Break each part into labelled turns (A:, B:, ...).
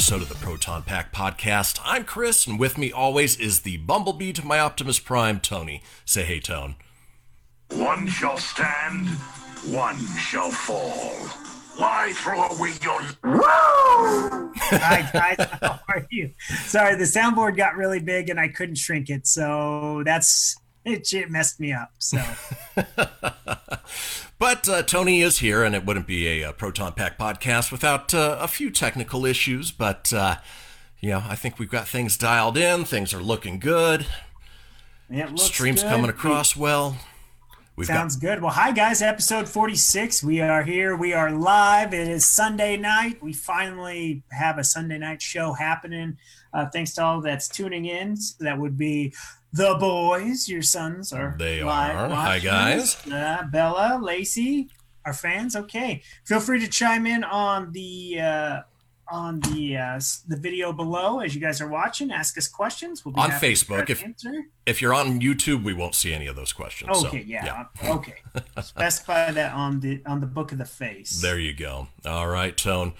A: another episode of the Proton Pack Podcast. I'm Kris, and with me always is the bumblebee to my Optimus Prime, Tony. Say hey, Tone.
B: One shall stand, one shall fall. Why throw away your. Woo!
C: Hi guys, how are you? Sorry, the soundboard got really big and I couldn't shrink it, so that's it. It messed me up. So,
A: But uh, Tony is here, and it wouldn't be a, uh Proton Pack podcast without uh, a few technical issues. But, uh, you know, I think we've got things dialed in. Things are looking good.
C: it looks
A: Stream's
C: good.
A: coming across well. We've
C: Sounds good. Well, hi guys, episode 46. We are here. We are live. It is Sunday night. We finally have a Sunday night show happening. Uh, thanks to all that's tuning in. That would be the boys. Your sons are
A: They are. Hi, guys.
C: Uh, Bella, Lacey, our fans. Okay, feel free to chime in on the uh, on the uh, the video below as you guys are watching. Ask us questions. We'll be
A: On
C: happy to try
A: Facebook, if-
C: answer.
A: If you're on YouTube, we won't see any of those questions. so,
C: Okay, yeah, okay. Specify that on the on the book of the face.
A: There you go. All right, Tone.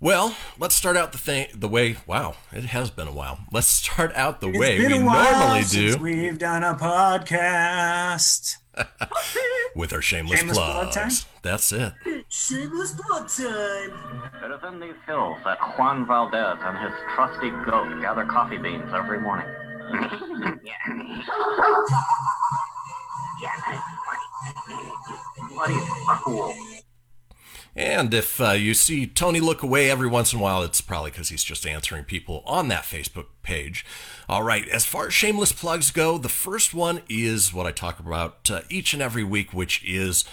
A: Well, let's start out the thing the way. Wow, it has been a while. Let's start out the
C: It's
A: way
C: been
A: we
C: a while
A: normally
C: since
A: do
C: We've done a podcast.
A: with our shameless,
C: Shameless plug
A: plugs.
C: time?
A: That's it.
C: Shameless plug time.
D: It is in these hills that Juan Valdez and his trusty goat gather coffee beans every morning. what are you, fool?
A: And if uh, you see Tony look away every once in a while, it's probably because he's just answering people on that Facebook page. All right, as far as shameless plugs go, the first one is what I talk about uh, each and every week, which is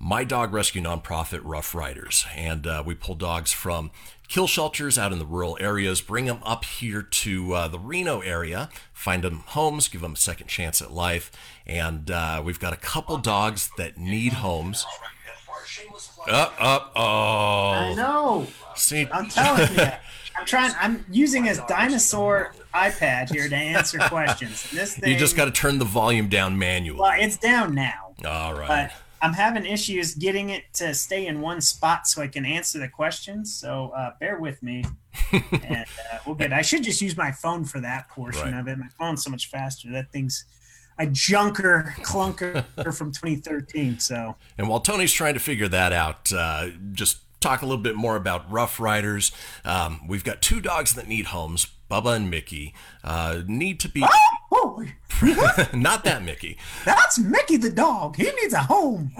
A: my dog rescue nonprofit, Rough Riders. And uh, we pull dogs from kill shelters out in the rural areas, bring them up here to uh, the Reno area, find them homes, give them a second chance at life. And uh, we've got a couple dogs that need homes. Up, up, oh.
C: I know.
A: See,
C: I'm telling you. I'm trying. I'm using his dinosaur iPad here to answer questions. This thing.
A: you just got to turn the volume down manually.
C: Well, it's down now,
A: All right.
C: but I'm having issues getting it to stay in one spot so I can answer the questions. So uh, bear with me, and uh, we'll get. I should just use my phone for that portion
A: Right.
C: of it. My phone's so much faster. That thing's a junker clunker from 2013. So
A: And while Tony's trying to figure that out, uh, just talk a little bit more about Rough Riders. Um, we've got two dogs that need homes. Bubba and Mickey uh, need to be
C: oh,
A: not that Mickey.
C: that's Mickey the dog. He needs a home.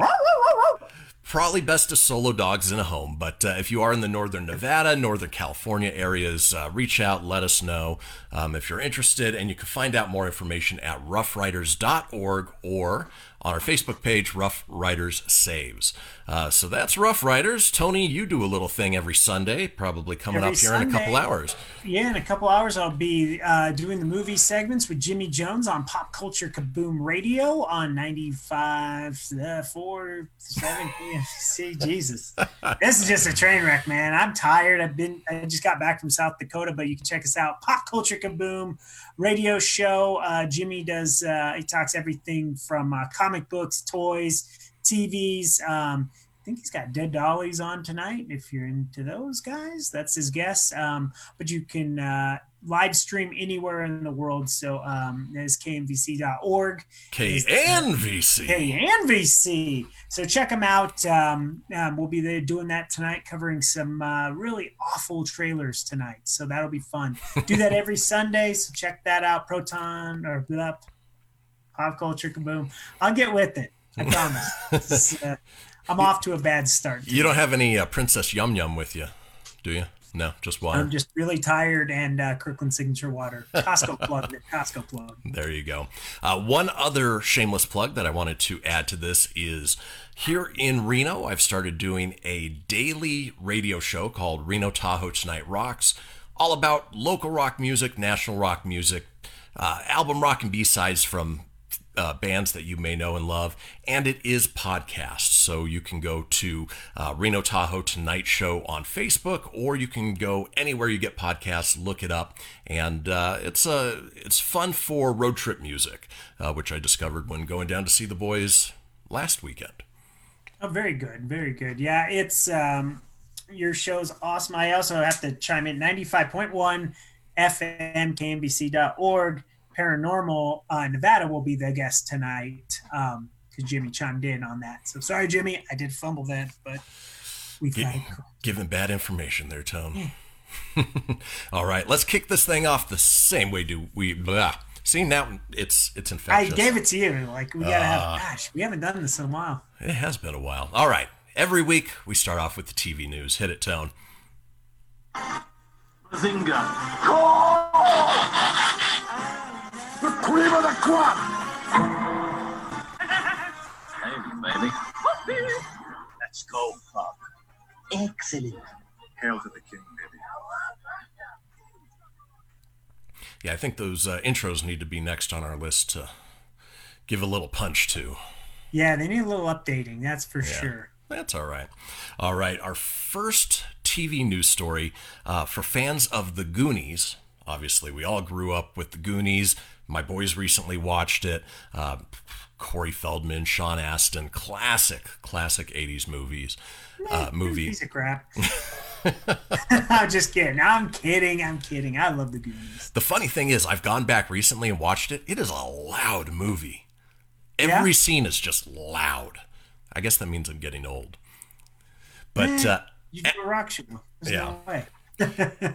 A: Probably best to solo dogs in a home, but uh, if you are in the northern Nevada, northern California areas, uh, reach out, let us know um, if you're interested, and you can find out more information at roughriders.org or on our Facebook page, Rough Riders Saves. Uh, so that's Rough Riders. Tony, you do a little thing every Sunday, probably coming
C: Every
A: up here in a couple hours.
C: Yeah, in a couple hours, I'll be uh, doing the movie segments with Jimmy Jones on Pop Culture Kaboom Radio on 95, uh, 4, 7. yeah, See, Jesus. This is just a train wreck, man. I'm tired. I've been, I just got back from South Dakota, but you can check us out. Pop Culture Kaboom radio show. Uh, Jimmy does, uh, he talks everything from uh, comic books, toys, TVs. Um, I think he's got Dead Dollies on tonight. If you're into those guys, that's his guess. Um, but you can uh, live stream anywhere in the world. So um, there's knvc.org,
A: KNVC.
C: KNVC. So check them out. Um, um, we'll be there doing that tonight, covering some uh, really awful trailers tonight. So that'll be fun. Do that every Sunday. So check that out. Proton or blah, Pop Culture Kaboom. I'll get with it. I promise. Uh, I'm off to a bad start.
A: You don't have any uh, Princess Yum Yum with you, do you? No, just water.
C: I'm just really tired and uh, Kirkland Signature Water. Costco plug. Costco plug.
A: There you go. Uh, one other shameless plug that I wanted to add to this is here in Reno, I've started doing a daily radio show called Reno Tahoe Tonight Rocks, all about local rock music, national rock music, uh, album rock and B-sides from uh, bands that you may know and love, and it is podcast. So you can go to uh, Reno Tahoe Tonight Show on Facebook, or you can go anywhere you get podcasts, look it up, and uh, it's uh, it's fun for road trip music, uh, which I discovered when going down to see the boys last weekend.
C: Oh, very good, very good. Yeah, it's um, your show's awesome. I also have to chime in 95.1 FM, KNVC.org. Paranormal uh, Nevada will be the guest tonight because um, Jimmy chimed in on that. So sorry, Jimmy. I did fumble that, but we
A: Gi-
C: tried.
A: giving bad information there, Tone. All right, let's kick this thing off the same way. Do we? Blah. See now, it's it's infectious.
C: I gave it to you. Like we gotta
A: Ah.
C: have. Gosh, we haven't done this in a while.
A: It has been a while. All right, every week we start off with the TV news. Hit it, Tone.
B: Bazinga. The cream of the crop.
D: Hey, baby.
B: Let's go, Pop.
E: Excellent.
B: Hail to the king, baby.
A: Yeah, I think those uh, intros need to be next on our list to give a little punch to.
C: Yeah, they need a little updating. That's for sure.
A: That's all right. All right, our first TV news story uh, for fans of The Goonies. Obviously, we all grew up with The Goonies. My boys recently watched it. Uh, Corey Feldman, Sean Astin, classic, classic '80s movies. Uh, movie.
C: Piece of crap. I'm just kidding. I'm kidding. I'm kidding. I love the Goonies.
A: The funny thing is, I've gone back recently and watched it. It is a loud movie. Every
C: Yeah?
A: scene is just loud. I guess that means I'm getting old. But uh,
C: You do a rock show. There's
A: Yeah.
C: no way.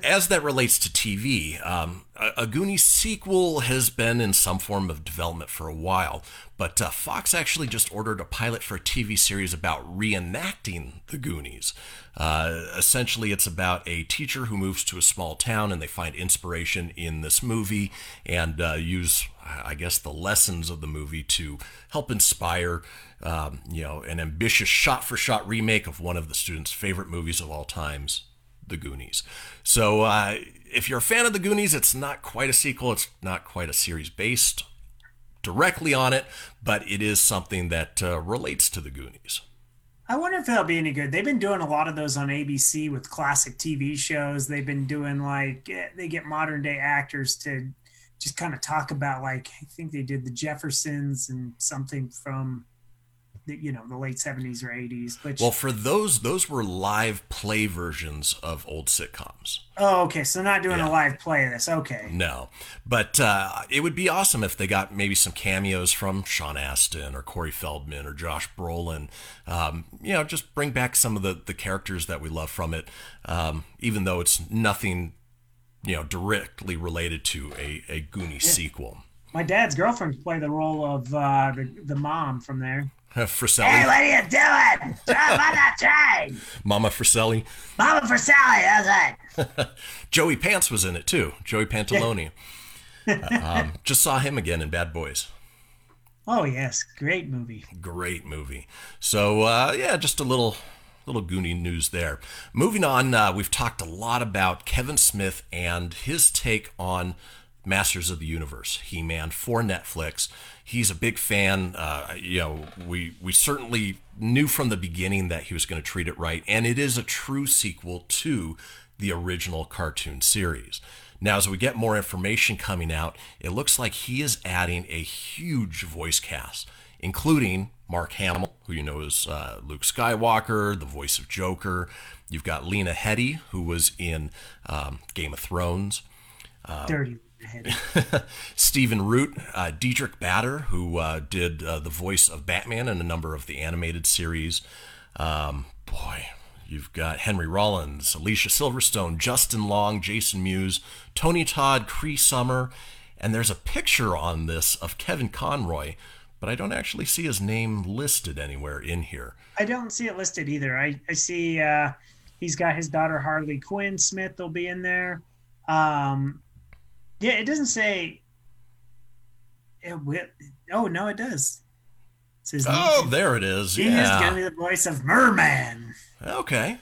A: As that relates to TV, um, a, a Goonies sequel has been in some form of development for a while, but uh, Fox actually just ordered a pilot for a TV series about reenacting the Goonies. Uh, essentially, it's about a teacher who moves to a small town and they find inspiration in this movie and uh, use, I guess, the lessons of the movie to help inspire. Um, you know, an ambitious shot-for-shot remake of one of the students' favorite movies of all times, the Goonies. So uh, if you're a fan of the Goonies, it's not quite a sequel. It's not quite a series based directly on it, but it is something that uh, relates to the Goonies.
C: I wonder if that'll be any good. They've been doing a lot of those on ABC with classic TV shows. They've been doing like eh, they get modern day actors to just kind of talk about like I think they did the Jeffersons and something from the you know the late seventies or eighties. Which
A: Well, for those, those were live play versions of old sitcoms.
C: oh okay, so not doing
A: Yeah.
C: a live play of this. Okay,
A: No, but uh, it would be awesome if they got maybe some cameos from Sean Astin or Corey Feldman or Josh Brolin. Um, you know, just bring back some of the, the characters that we love from it, um, even though it's nothing, you know, directly related to a, a Goonie sequel.
C: my dad's girlfriend played the role of uh, the the mom from there.
A: Fratelli,
E: Hey, what are you doing? Drive on that train.
A: Mama Fratelli.
E: Mama Sally, how's it?
A: Joey Pants was in it too. Joey Pantoliano. um, just saw him again in Bad Boys.
C: Oh yes, great movie.
A: great movie. So uh, yeah, just a little little Goonie news there. Moving on, uh, we've talked a lot about Kevin Smith and his take on Masters of the Universe, He-Man for Netflix. He's a big fan. Uh, you know, we we certainly knew from the beginning that he was going to treat it right, and it is a true sequel to the original cartoon series. Now, as we get more information coming out, it looks like he is adding a huge voice cast, including Mark Hamill, who you know is uh, Luke Skywalker, the voice of Joker. You've got Lena Headey, who was in um, Game of Thrones.
C: Dirty head.
A: Stephen Root, uh, Diedrich Bader, who uh, did uh, the voice of Batman in a number of the animated series. Um, boy, you've got Henry Rollins, Alicia Silverstone, Justin Long, Jason Mewes, Tony Todd, Cree Summer, and there's a picture on this of Kevin Conroy, but I don't actually see his name listed anywhere in here.
C: I don't see it listed either. I, I see uh, he's got his daughter Harley Quinn Smith will be in there. Um, yeah, it doesn't say. It will, oh no, it does. It says
A: Oh, there it is.
C: he is gonna be the voice of Merman.
A: Okay.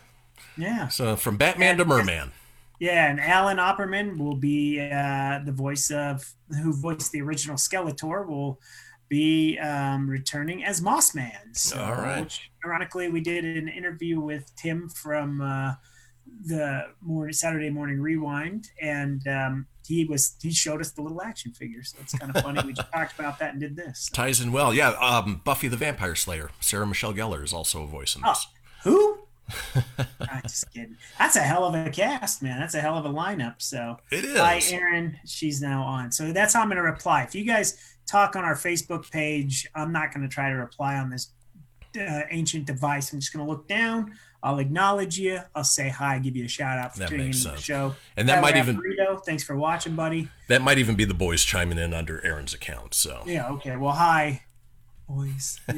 C: Yeah,
A: So from Batman to Merman.
C: yeah, and Alan Oppenheimer will be uh, the voice of who voiced the original Skeletor. Will be um, returning as Mossman. So,
A: All right.
C: Which, ironically, we did an interview with Tim from uh, the morning, Saturday Morning Rewind, and um, he was he showed us the little action figure. So it's kind of funny. we just talked about that and did this.
A: Ties in well. Yeah, um, Buffy the Vampire Slayer. Sarah Michelle Gellar is also a voice in
C: Oh,
A: this.
C: who? I'm just kidding. That's a hell of a cast, man. That's a hell of a lineup. So
A: It is.
C: Hi, Erin. She's now on. So that's how I'm going to reply. If you guys talk on our Facebook page, I'm not going to try to reply on this uh, ancient device. I'm just going to look down. I'll acknowledge you. I'll say hi, give you a shout out for
A: That
C: tuning into the show.
A: And that might even-
C: Alfredo, thanks for watching, buddy.
A: That might even be the boys chiming in under Aaron's account. So,
C: Yeah, okay. Well, hi, boys.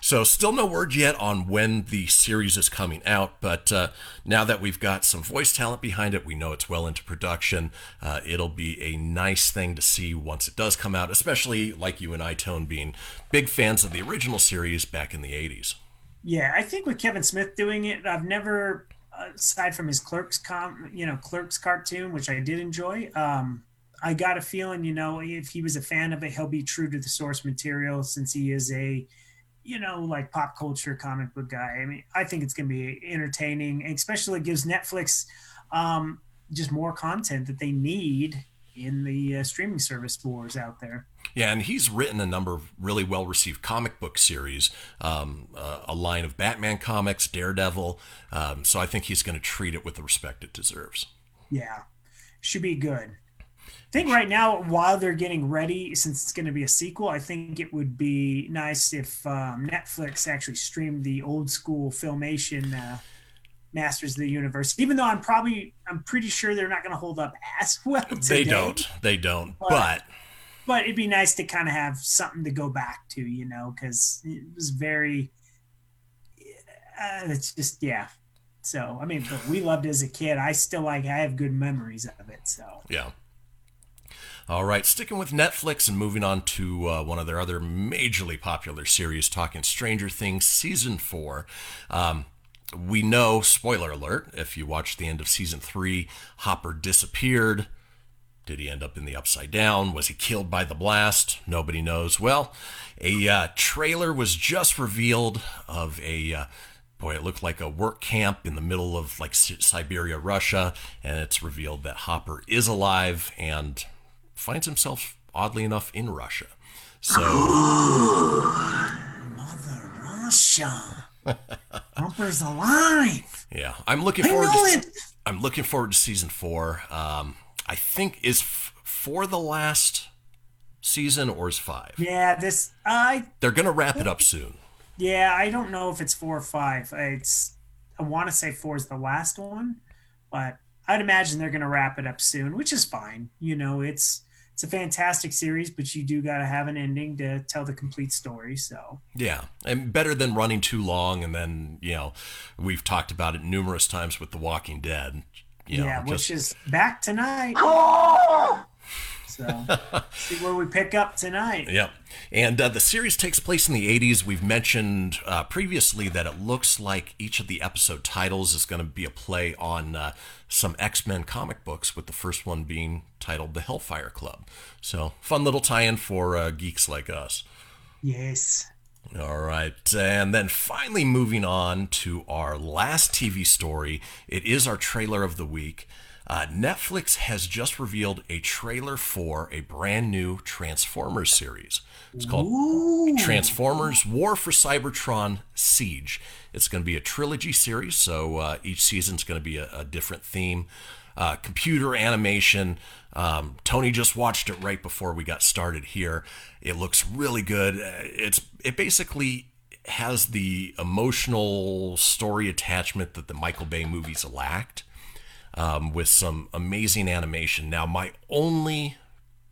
A: So still no word yet on when the series is coming out. But uh, now that we've got some voice talent behind it, we know it's well into production. Uh, it'll be a nice thing to see once it does come out, especially like you and I, Tone, being big fans of the original series back in the '80s.
C: Yeah, I think with Kevin Smith doing it, I've never, aside from his Clerks com, you know, Clerks cartoon, which I did enjoy. Um, I got a feeling, you know, if he was a fan of it, he'll be true to the source material since he is a, you know, like pop culture comic book guy. I mean, I think it's going to be entertaining, especially gives Netflix um, just more content that they need in the uh, streaming service wars out there.
A: Yeah, and he's written a number of really well received comic book series, um, uh, a line of Batman comics, Daredevil. Um, so I think he's going to treat it with the respect it deserves.
C: Yeah, should be good. I think right now, while they're getting ready, since it's going to be a sequel, I think it would be nice if um, Netflix actually streamed the old school filmation uh, Masters of the Universe. Even though I'm probably, I'm pretty sure they're not going to hold up as well.
A: They don't. They don't.
C: But-
A: But
C: but it'd be nice to kind of have something to go back to, you know, because it was very. Uh, it's just yeah. So I mean, but we loved it as a kid. I still like. I have good memories of it. So
A: yeah. All right, sticking with Netflix and moving on to uh, one of their other majorly popular series, talking Stranger Things season four. Um, we know, spoiler alert, if you watched the end of season three, Hopper disappeared. Did he end up in the upside down? Was he killed by the blast? Nobody knows. Well, a uh, trailer was just revealed of a. Uh, Boy, it looked like a work camp in the middle of like Si- Siberia, Russia, and it's revealed that Hopper is alive and finds himself, oddly enough, in Russia. So,
C: Mother Russia, Humper's alive.
A: yeah, I'm looking
C: I
A: forward.
C: know
A: To,
C: it.
A: I'm looking forward to season four. Um, I think is f- for the last season or is five.
C: Yeah, this I
A: They're gonna wrap it up soon.
C: yeah I don't know if it's four or five. It's I want to say four is the last one, but I'd imagine they're gonna wrap it up soon, which is fine. You know, it's it's a fantastic series, but you do got to have an ending to tell the complete story. So
A: Yeah, and better than running too long. And then you know, we've talked about it numerous times with The Walking Dead. You know,
C: yeah,
A: just-
C: which is back tonight. So see where we pick up tonight.
A: Yep. And uh, the series takes place in the 80s. We've mentioned uh, previously that it looks like each of the episode titles is going to be a play on uh, some X Men comic books, with the first one being titled The Hellfire Club. So, fun little tie in for uh, geeks like us.
C: Yes.
A: All right. And then finally, moving on to our last TV story. It is our trailer of the week. Uh, Netflix has just revealed a trailer for a brand new Transformers series. It's called Transformers War for Cybertron Siege. It's going to be a trilogy series, so uh, each season's going to be a, a different theme. Uh, computer animation. Um, Tony just watched it right before we got started here. It looks really good. Uh, It's it basically has the emotional story attachment that the Michael Bay movies lacked, um, with some amazing animation. Now, my only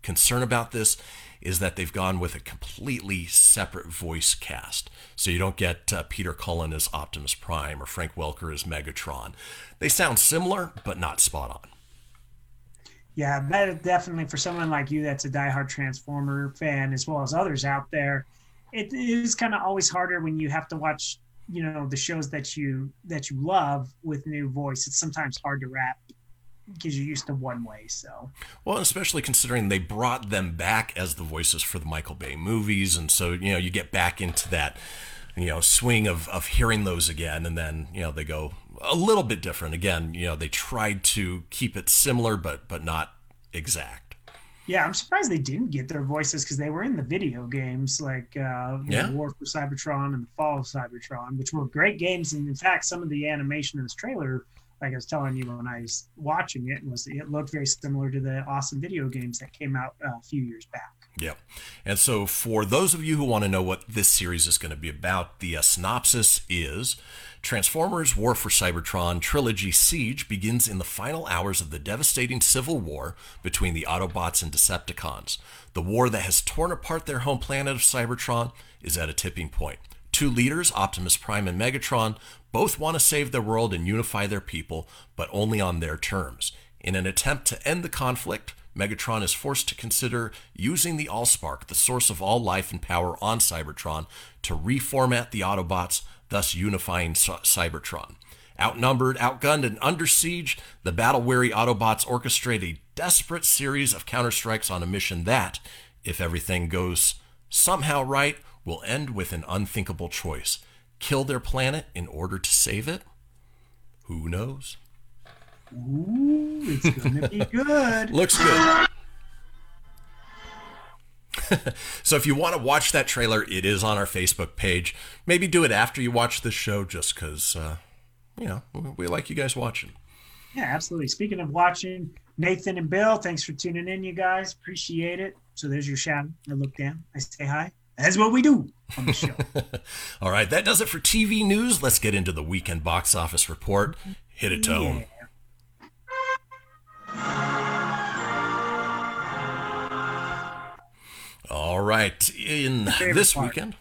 A: concern about this is that they've gone with a completely separate voice cast. So you don't get uh, Peter Cullen as Optimus Prime or Frank Welker as Megatron. They sound similar, but not spot on.
C: Yeah, that definitely for someone like you that's a diehard Transformer fan, as well as others out there, it is kind of always harder when you have to watch, you know, the shows that you that you love with new voice. It's sometimes hard to wrap because you're used to one way. So
A: Well, especially considering they brought them back as the voices for the Michael Bay movies, and so you know you get back into that you know swing of of hearing those again, and then you know they go a little bit different again. You know they tried to keep it similar, but but not exact.
C: Yeah, I'm surprised they didn't get their voices because they were in the video games like uh,
A: Yeah.
C: War for Cybertron and the Fall of Cybertron, which were great games. And in fact, some of the animation in this trailer, like I was telling you when I was watching it, was it looked very similar to the awesome video games that came out uh, a few years back.
A: Yeah. And so, for those of you who want to know what this series is going to be about, the uh, synopsis is Transformers War for Cybertron Trilogy Siege begins in the final hours of the devastating civil war between the Autobots and Decepticons. The war that has torn apart their home planet of Cybertron is at a tipping point. Two leaders, Optimus Prime and Megatron, both want to save the world and unify their people, but only on their terms. In an attempt to end the conflict, Megatron is forced to consider using the Allspark, the source of all life and power on Cybertron, to reformat the Autobots, thus unifying Cy- Cybertron. Outnumbered, outgunned, and under siege, the battle weary Autobots orchestrate a desperate series of counterstrikes on a mission that, if everything goes somehow right, will end with an unthinkable choice kill their planet in order to save it? Who knows?
C: Ooh, it's gonna be good.
A: Looks good. so if you want to watch that trailer, it is on our Facebook page. Maybe do it after you watch the show, just because uh, you know we- we like you guys watching.
C: Yeah, absolutely. Speaking of watching, Nathan and Bill, thanks for tuning in, you guys. Appreciate it. So there's your shout. I look down. I say hi. That's what we do on the show.
A: All right, that does it for TV news. Let's get into the weekend box office report. Hit it, Tone. All right, in this
C: part.
A: weekend.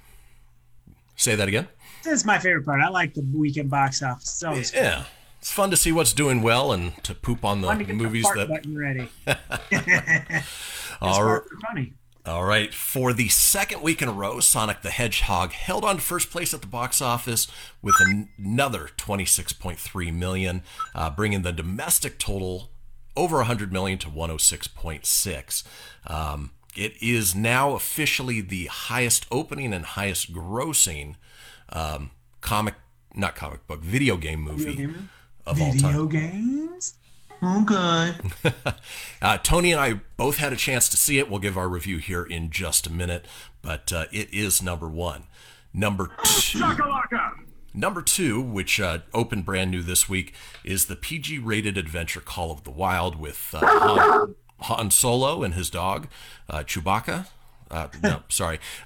A: Say that again.
C: That's my favorite part. I like the weekend box office. It's always fun.
A: Yeah, it's fun to see what's doing well and to poop on the
C: Fun to get
A: movies
C: the
A: that.
C: button ready.
A: All right.
C: Funny.
A: All right, for the second week in a row, Sonic the Hedgehog held on to first place at the box office with an- another 26.3 million, uh, bringing the domestic total over 100 million to 106.6. Um, it is now officially the highest opening and highest grossing um, comic, not comic book, video game movie
C: game?
A: of all time.
C: Video games?
E: Okay.
A: Uh, Tony and I both had a chance to see it. We'll give our review here in just a minute, but uh, it is number one. Number two, number two, which uh, opened brand new this week, is the PG-rated adventure Call of the Wild with uh, Han, Han Solo and his dog uh, Chewbacca. Uh, no, sorry.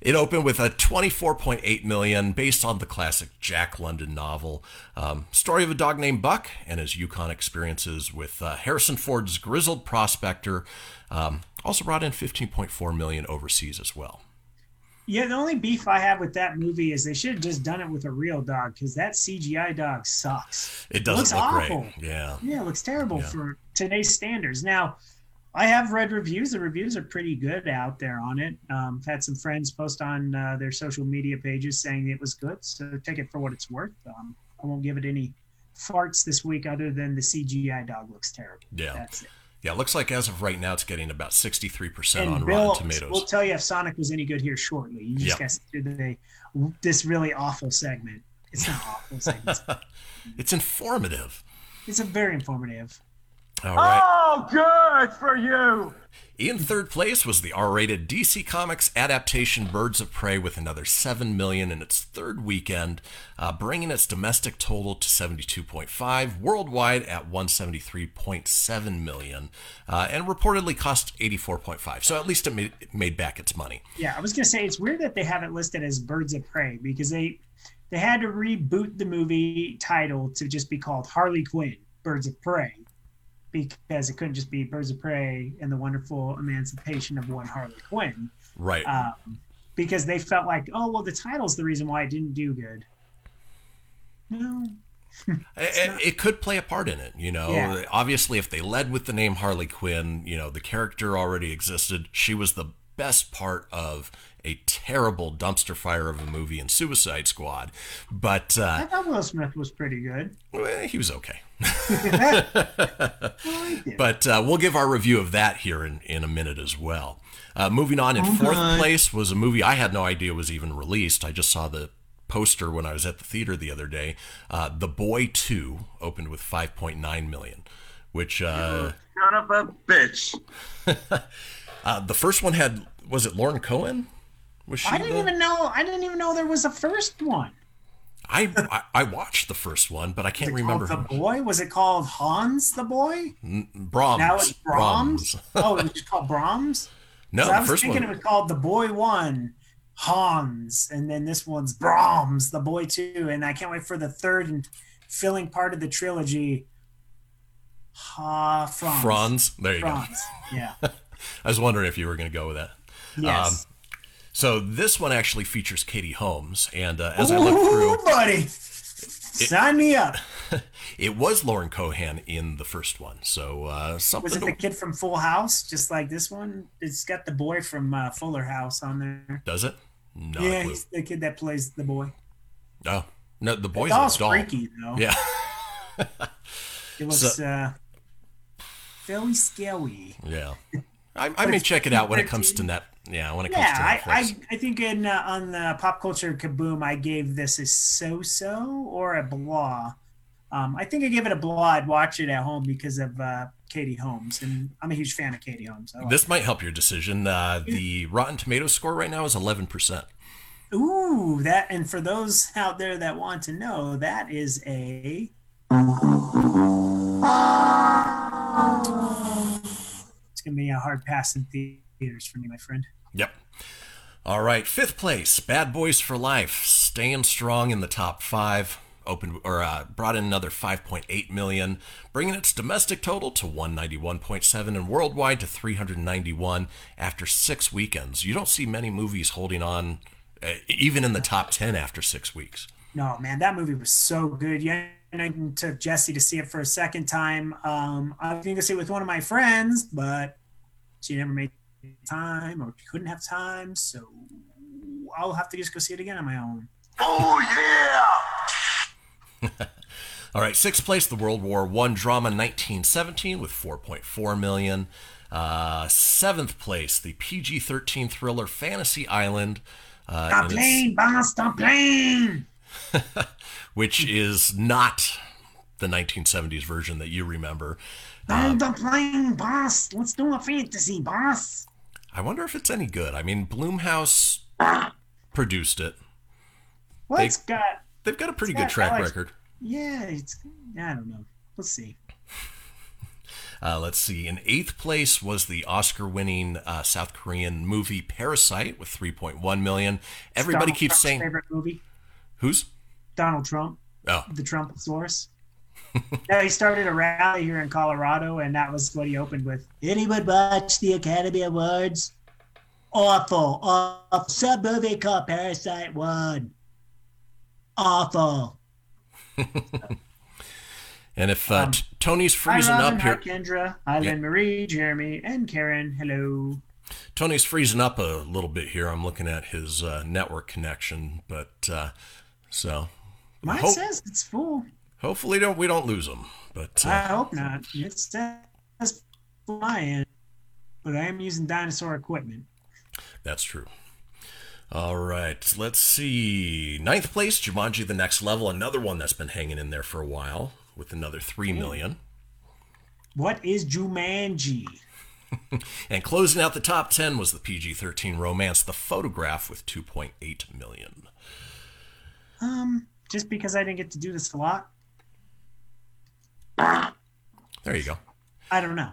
A: It opened with a 24.8 million, based on the classic Jack London novel. Um, story of a dog named Buck and his Yukon experiences with uh, Harrison Ford's grizzled prospector. Um, also brought in 15.4 million overseas as well.
C: Yeah, the only beef I have with that movie is they should have just done it with a real dog because that CGI dog sucks.
A: It doesn't
C: looks
A: look
C: awful.
A: great. Yeah.
C: Yeah, it looks terrible
A: Yeah.
C: for today's standards. Now, I have read reviews. The reviews are pretty good out there on it. Um, I've had some friends post on uh, their social media pages saying it was good. So take it for what it's worth. Um, I won't give it any farts this week other than the CGI dog looks terrible.
A: Yeah.
C: That's it.
A: Yeah, it looks like as of right now, it's getting about 63%
C: And
A: on
C: Bill,
A: Rotten Tomatoes.
C: we'll tell you if Sonic was any good here shortly. You just
A: Yep.
C: got to do the, this really awful segment. It's not awful segment.
A: it's informative.
C: it's a very informative.
A: All right.
F: Oh, good for you.
A: In third place was the R-rated DC Comics adaptation Birds of Prey with another 7 million in its third weekend, uh, bringing its domestic total to 72.5, worldwide at 173.7 million, uh, and reportedly cost 84.5. So at least it made, it made back its money.
C: Yeah, I was gonna say it's weird that they have it listed as Birds of Prey because they they had to reboot the movie title to just be called Harley Quinn Birds of Prey because it couldn't just be Birds of Prey and the Wonderful Emancipation of One Harley Quinn
A: Right.
C: um, because they felt like oh well the title's the reason why it didn't do good. No,
A: it, it could play a part in it, you know.
C: Yeah.
A: Obviously, if they led with the name Harley Quinn, you know, the character already existed. She was the best part of a terrible dumpster fire of a movie in Suicide Squad, but
C: I
A: uh,
C: thought Will Smith was pretty good.
A: well, he was okay.
C: I.
A: But uh, we'll give our review of that here in, in a minute as well. Uh, moving on, in fourth place was a movie I had no idea was even released. I just saw the poster when I was at the theater the other day. Uh, the Boy 2 opened with 5.9 million, which uh,
F: Son of a bitch.
A: uh, the first one had was it Lauren Cohan? Was she?
C: I didn't
A: the-
C: even know. I didn't even know there was a first one.
A: I, I I watched the first one, but I can't remember.
C: the boy. Was it called Hans the boy?
A: Brahms.
C: Now it's Brahms. oh, it was just called Brahms.
A: No,
C: I was
A: first
C: thinking
A: one.
C: it was called the boy one, Hans, and then this one's Brahms, the boy two, and I can't wait for the third and filling part of the trilogy. Ha, Franz.
A: Franz. There you
C: Franz. Yeah.
A: I was wondering if you were going to go with that.
C: Yes.
A: Um, So this one actually features Katie Holmes, and uh, as I looked through,
C: Ooh, buddy. Sign me up.
A: it was Lauren Cohan in the first one. So uh, something.
C: Was it the kid from Full House, just like this one? It's got the boy from uh, Fuller House on there.
A: Does it? No
C: yeah, he's the kid that plays the boy.
A: Oh no, the boy's
C: It's all
A: doll.
C: freaky though.
A: Yeah.
C: It looks
A: So-
C: uh, fairly scary.
A: Yeah. I, I may check it out when it comes to net. Yeah, when it comes
C: Yeah,
A: to
C: I,
A: Netflix.
C: I, I think in uh, on the pop culture kaboom, I gave this a so-so or a blah. Um, I think I gave it a blah. I'd watch it at home because of uh, Katie Holmes, and I'm a huge fan of Katie Holmes. I like
A: this might help your decision. Uh, the Rotten Tomatoes score right now is 11%.
C: Ooh, that and for those out there that want to know, that is a It's gonna be a hard pass in theaters for me, my friend.
A: Yep. All right, fifth place, Bad Boys for Life, staying strong in the top five. Opened or uh, brought in another 5.8 million, bringing its domestic total to 191.7 and worldwide to 391 after six weekends. You don't see many movies holding on, uh, even in the top 10 after six weeks.
C: No, man, that movie was so good. Yeah, and I took Jesse to see it for a second time. Um, I was going to see it with one of my friends, but she never made time or couldn't have time, so I'll have to just go see it again on my own.
B: Oh, yeah!
A: All right, sixth place, the World War One drama 1917 with 4.4 million. Uh, seventh place, the PG-13 thriller Fantasy Island, uh,
E: Stop playing, boss. Stop playing.
A: which is not the 1970s version that you remember.
E: Don't stop playing, boss. Let's do a fantasy, boss.
A: I wonder if it's any good. I mean, Blumhouse produced it.
C: Well, it's got
A: They've got a pretty good track
C: Alex-
A: record.
C: yeah, it's I don't know. Let's see.
A: Uh, let's see. In eighth place was the Oscar-winning uh, South Korean movie Parasite with 3.1 million. Everybody
C: Donald
A: keeps
C: Trump's
A: saying
C: favorite movie.
A: Who's?
C: Donald Trump,
A: Oh,
C: the Trump source. yeah, he started a rally here in Colorado, and that was what he opened with.
E: Anyone watch the Academy Awards? Awful. Awful. Some movie called Parasite won. Awful.
A: and if uh,
C: Um,
A: t- Tony's
C: Hi,
A: freezing
C: Robin.
A: up
C: Hi,
A: here,
C: Kendra. Hi,
A: Yeah.
C: Lynn Marie, Jeremy, and Karen. Hello.
A: Tony's freezing up a little bit here. I'm looking at his uh, network connection, but uh, so
C: Mine
A: hope-
C: says it's full.
A: hopefully don't we don't lose them. But
C: I
A: uh,
C: hope not. It says my end, but I am using dinosaur equipment.
A: that's true. All right, let's see. Ninth place, Jumanji: The Next Level, another one that's been hanging in there for a while with another three million.
C: What is Jumanji?
A: And closing out the top 10 was the PG 13 romance The Photograph with 2.8 million.
C: Um, just because I didn't get to do this a lot,
A: There you go.
C: I don't know.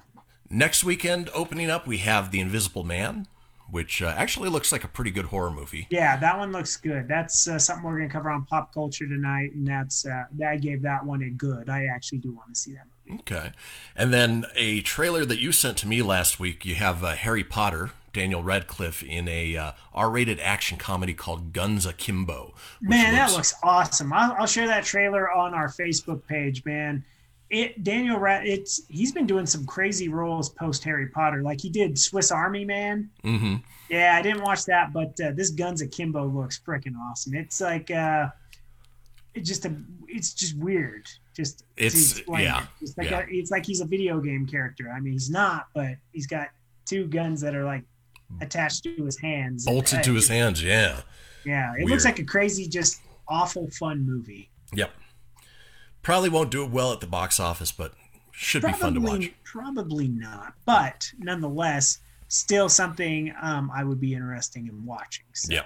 A: Next weekend, opening up, we have The Invisible Man, which uh, actually looks like a pretty good horror movie.
C: Yeah, that one looks good. That's uh, something we're gonna cover on pop culture tonight, and that's uh, I gave that one a good. I actually do want to see that movie.
A: Okay. And then a trailer that you sent to me last week, you have uh, Harry Potter, Daniel Radcliffe, in a uh, R rated action comedy called Guns Akimbo.
C: Man, that looks awesome. I'll, I'll share that trailer on our Facebook page, man. It Daniel Rad it's he's been doing some crazy roles post Harry Potter, like he did Swiss Army Man.
A: hmm
C: Yeah, I didn't watch that, but uh, this Guns Akimbo looks freaking awesome. It's like uh, it's just a, it's just weird. Just
A: It's- yeah,
C: it. It's like
A: yeah.
C: a, it's like he's a video game character. I mean, he's not, but he's got two guns that are like attached to his hands,
A: Bolted to his hands, yeah.
C: Yeah, it
A: Weird.
C: looks like a crazy, just awful fun movie.
A: Yep. Probably won't do it well at the box office, but should be fun to watch.
C: Probably not, but nonetheless, still something um, I would be interested in watching. So.
A: Yeah.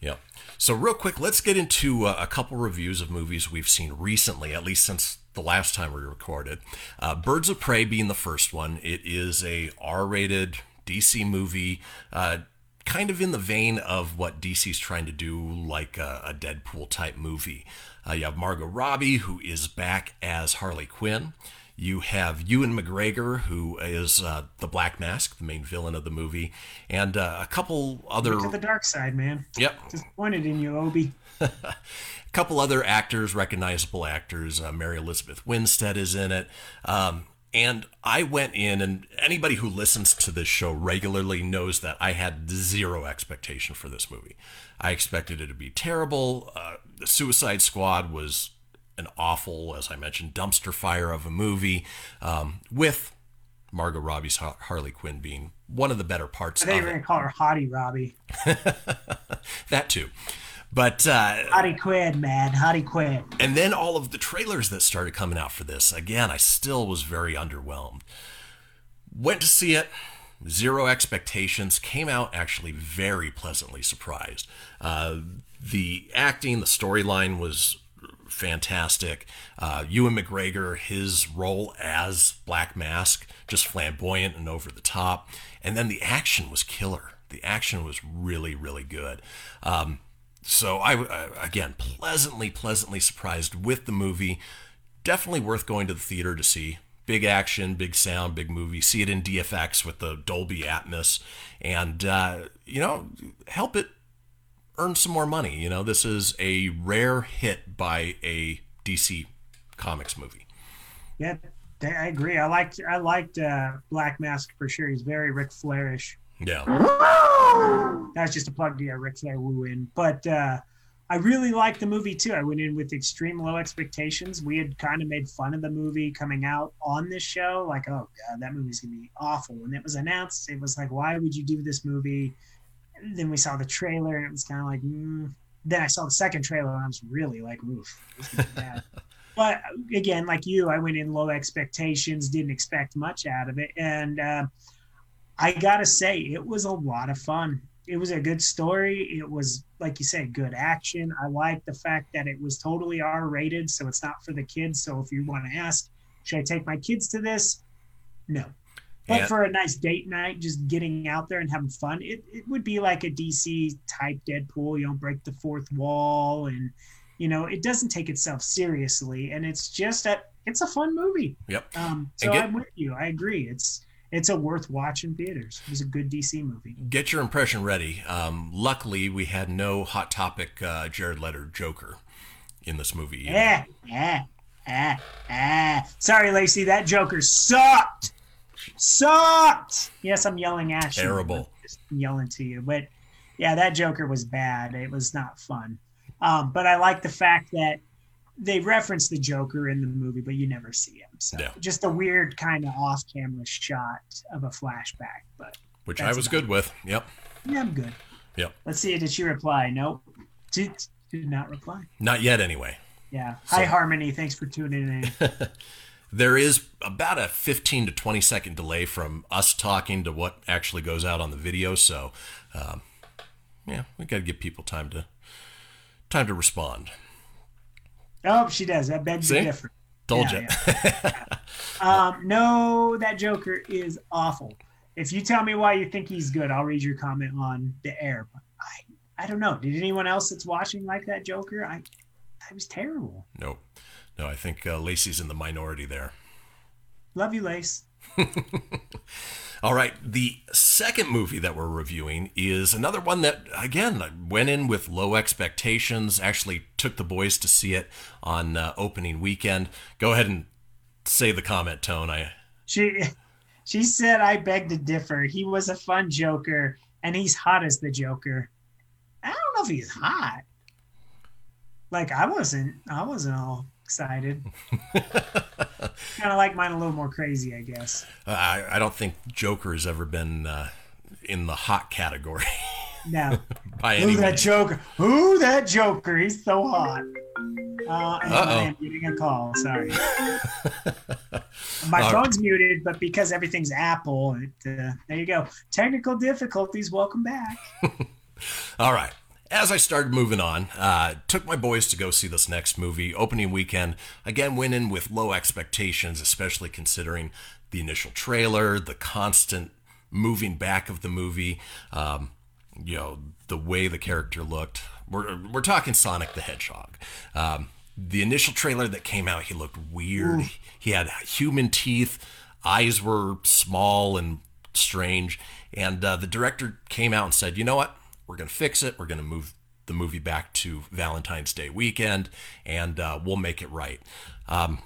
A: Yeah. So, real quick, let's get into uh, a couple reviews of movies we've seen recently, at least since the last time we recorded. Uh, Birds of Prey being the first one. It is a R-rated DC movie, uh, kind of in the vein of what DC's trying to do, like a, a Deadpool type movie. Uh, you have Margot Robbie, who is back as Harley Quinn. You have Ewan McGregor, who is uh, the Black Mask, the main villain of the movie, and uh, a couple other.
C: To the dark side, man.
A: Yep.
C: Disappointed in you, Obi.
A: a couple other actors, recognizable actors. Uh, Mary Elizabeth Winstead is in it. Um, and I went in, and anybody who listens to this show regularly knows that I had zero expectation for this movie. I expected it to be terrible. Uh, the Suicide Squad was an awful, as I mentioned, dumpster fire of a movie, um, with Margot Robbie's Har- Harley Quinn being one of the better parts
C: I think
A: of
C: we're
A: it.
C: gonna call her Hottie Robbie.
A: That too. But uh,
C: Hottie Quinn, man. Hottie Quinn.
A: And then all of the trailers that started coming out for this. Again, I still was very underwhelmed. Went to see it, zero expectations, came out actually very pleasantly surprised. Uh, the acting, the storyline was fantastic. Uh, Ewan McGregor, his role as Black Mask, just flamboyant and over the top. And then the action was killer. The action was really, really good. Um, so I, I again pleasantly pleasantly surprised with the movie definitely worth going to the theater to see big action big sound big movie see it in dfx with the dolby atmos and uh, you know help it earn some more money you know this is a rare hit by a dc comics movie
C: Yeah, I agree. I liked I liked uh, Black Mask for sure. He's very Ric Flairish.
A: Yeah
C: That's just a plug to yeah, Ric Flair woo in. But uh, I really liked the movie too. I went in with extreme low expectations. We had kind of made fun of the movie coming out on this show, like, oh god, that movie's gonna be awful. When it was announced, it was like, why would you do this movie? And then we saw the trailer, and it was kind of like, mm. then I saw the second trailer, and I was really like, oof, this but again, like you, I went in low expectations, didn't expect much out of it, and uh, I gotta say, it was a lot of fun. It was a good story. It was, like you said, good action. I like the fact that it was totally R rated, so it's not for the kids. So if you want to ask, should I take my kids to this? No. But
A: And-
C: for a nice date night, just getting out there and having fun, it, it would be like a DC type Deadpool. You don't break the fourth wall, and you know it doesn't take itself seriously, and it's just a it's a fun movie.
A: yep
C: Um, so
A: get-
C: I'm with you. I agree. It's it's a worth watch in theaters. It was a good DC movie.
A: get your impression ready um, luckily we had no hot topic uh, jared leto joker in this movie.
C: Yeah, yeah, ah, ah. Sorry, Lacey. That Joker sucked. Sucked. Yes, I'm yelling at you.
A: Terrible.
C: I'm yelling to you, but yeah, that Joker was bad. It was not fun. Um, but I like the fact that they reference the Joker in the movie, but you never see him. So
A: Yeah.
C: just a weird kind of off-camera shot of a flashback. But
A: which i was good with yep
C: yeah, I'm good.
A: Yep.
C: Let's see. Did she reply? Nope. Did did not reply.
A: not yet anyway
C: Yeah.
A: So-
C: Hi, Harmony. Thanks for tuning in.
A: There is about a 15 to 20 second delay from us talking to what actually goes out on the video. So, um, yeah, we got to give people time to time to respond.
C: Oh, she does. That begs
A: See?
C: the.
A: Told
C: Yeah,
A: you.
C: Um, no, that Joker is awful. If you tell me why you think he's good, I'll read your comment on the air. But I, I don't know. Did anyone else that's watching like that Joker? I, I was terrible.
A: no, no, I think uh, Lacey's in the minority there.
C: Love you, Lace.
A: All right, the second movie that we're reviewing is another one that, again, went in with low expectations. Actually, took the boys to see it on uh, opening weekend. Go ahead and say the comment tone. I
C: She, she said, I beg to differ. He was a fun Joker, and he's hot as the Joker. I don't know if he's hot. Like I wasn't. I wasn't all excited. kind of like mine a little more crazy, I guess.
A: I, I don't think Joker has ever been uh, in the hot category
C: No.
A: by
C: Who
A: any
C: that. Joker? Who that Joker? He's so hot. Uh,
A: Uh-oh.
C: I am getting a call. Sorry. My
A: All
C: phone's muted, but because everything's Apple, it, uh, there you go. Technical difficulties. Welcome back.
A: All right. As I started moving on, uh, took my boys to go see this next movie. Opening weekend, again, went in with low expectations, especially considering the initial trailer, the constant moving back of the movie, um, you know, the way the character looked. We're, we're talking Sonic the Hedgehog. Um, the initial trailer that came out, he looked weird. He had human teeth, eyes were small and strange. And uh, the director came out and said, you know what? We're going to fix it. We're going to move the movie back to Valentine's Day weekend and uh, we'll make it right. Um,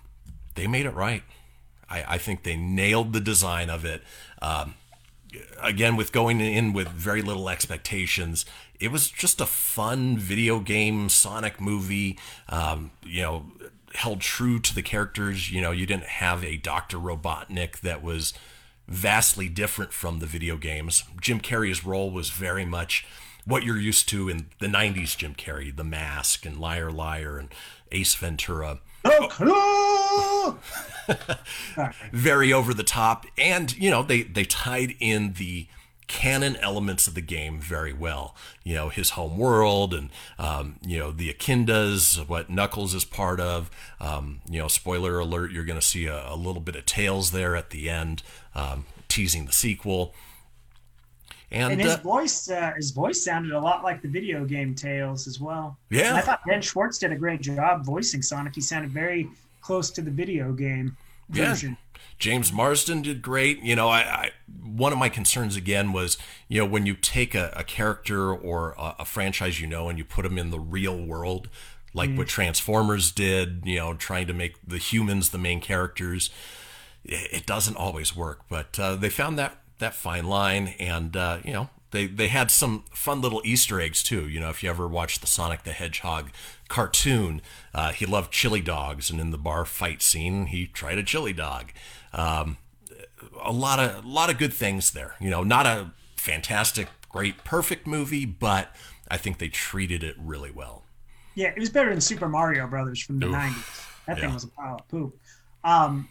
A: they made it right. I, I think they nailed the design of it. Um, again, with going in with very little expectations, it was just a fun video game Sonic movie. Um, you know, held true to the characters. You know, you didn't have a Dr. Robotnik that was vastly different from the video games. Jim Carrey's role was very much what you're used to in the 90s Jim Carrey, The Mask and Liar Liar and Ace Ventura. Very over the top. And, you know, they, they tied in the canon elements of the game very well. You know, his home world and, um, you know, the Echidnas, what Knuckles is part of. Um, you know, spoiler alert, you're going to see a, a, little bit of Tails there at the end, um, teasing the sequel.
C: And, and his uh, voice, uh, his voice sounded a lot like the video game Tails as well.
A: Yeah,
C: and I thought Ben Schwartz did a great job voicing Sonic. He sounded very close to the video game version.
A: Yeah. James Marsden did great. You know, I, I, one of my concerns again was, you know, when you take a, a character or a, a, franchise you know and you put them in the real world, like mm. what Transformers did, you know, trying to make the humans the main characters, it, it doesn't always work. But uh, they found that that fine line, and uh, you know, they they had some fun little Easter eggs too. You know, if you ever watched the Sonic the Hedgehog cartoon, uh, he loved chili dogs, and in the bar fight scene, he tried a chili dog. Um, a lot of a lot of good things there. You know, not a fantastic, great, perfect movie, but I think they treated it really well.
C: Yeah, it was better than Super Mario Brothers from the Oof. '90s. That thing was a pile of poop. Um,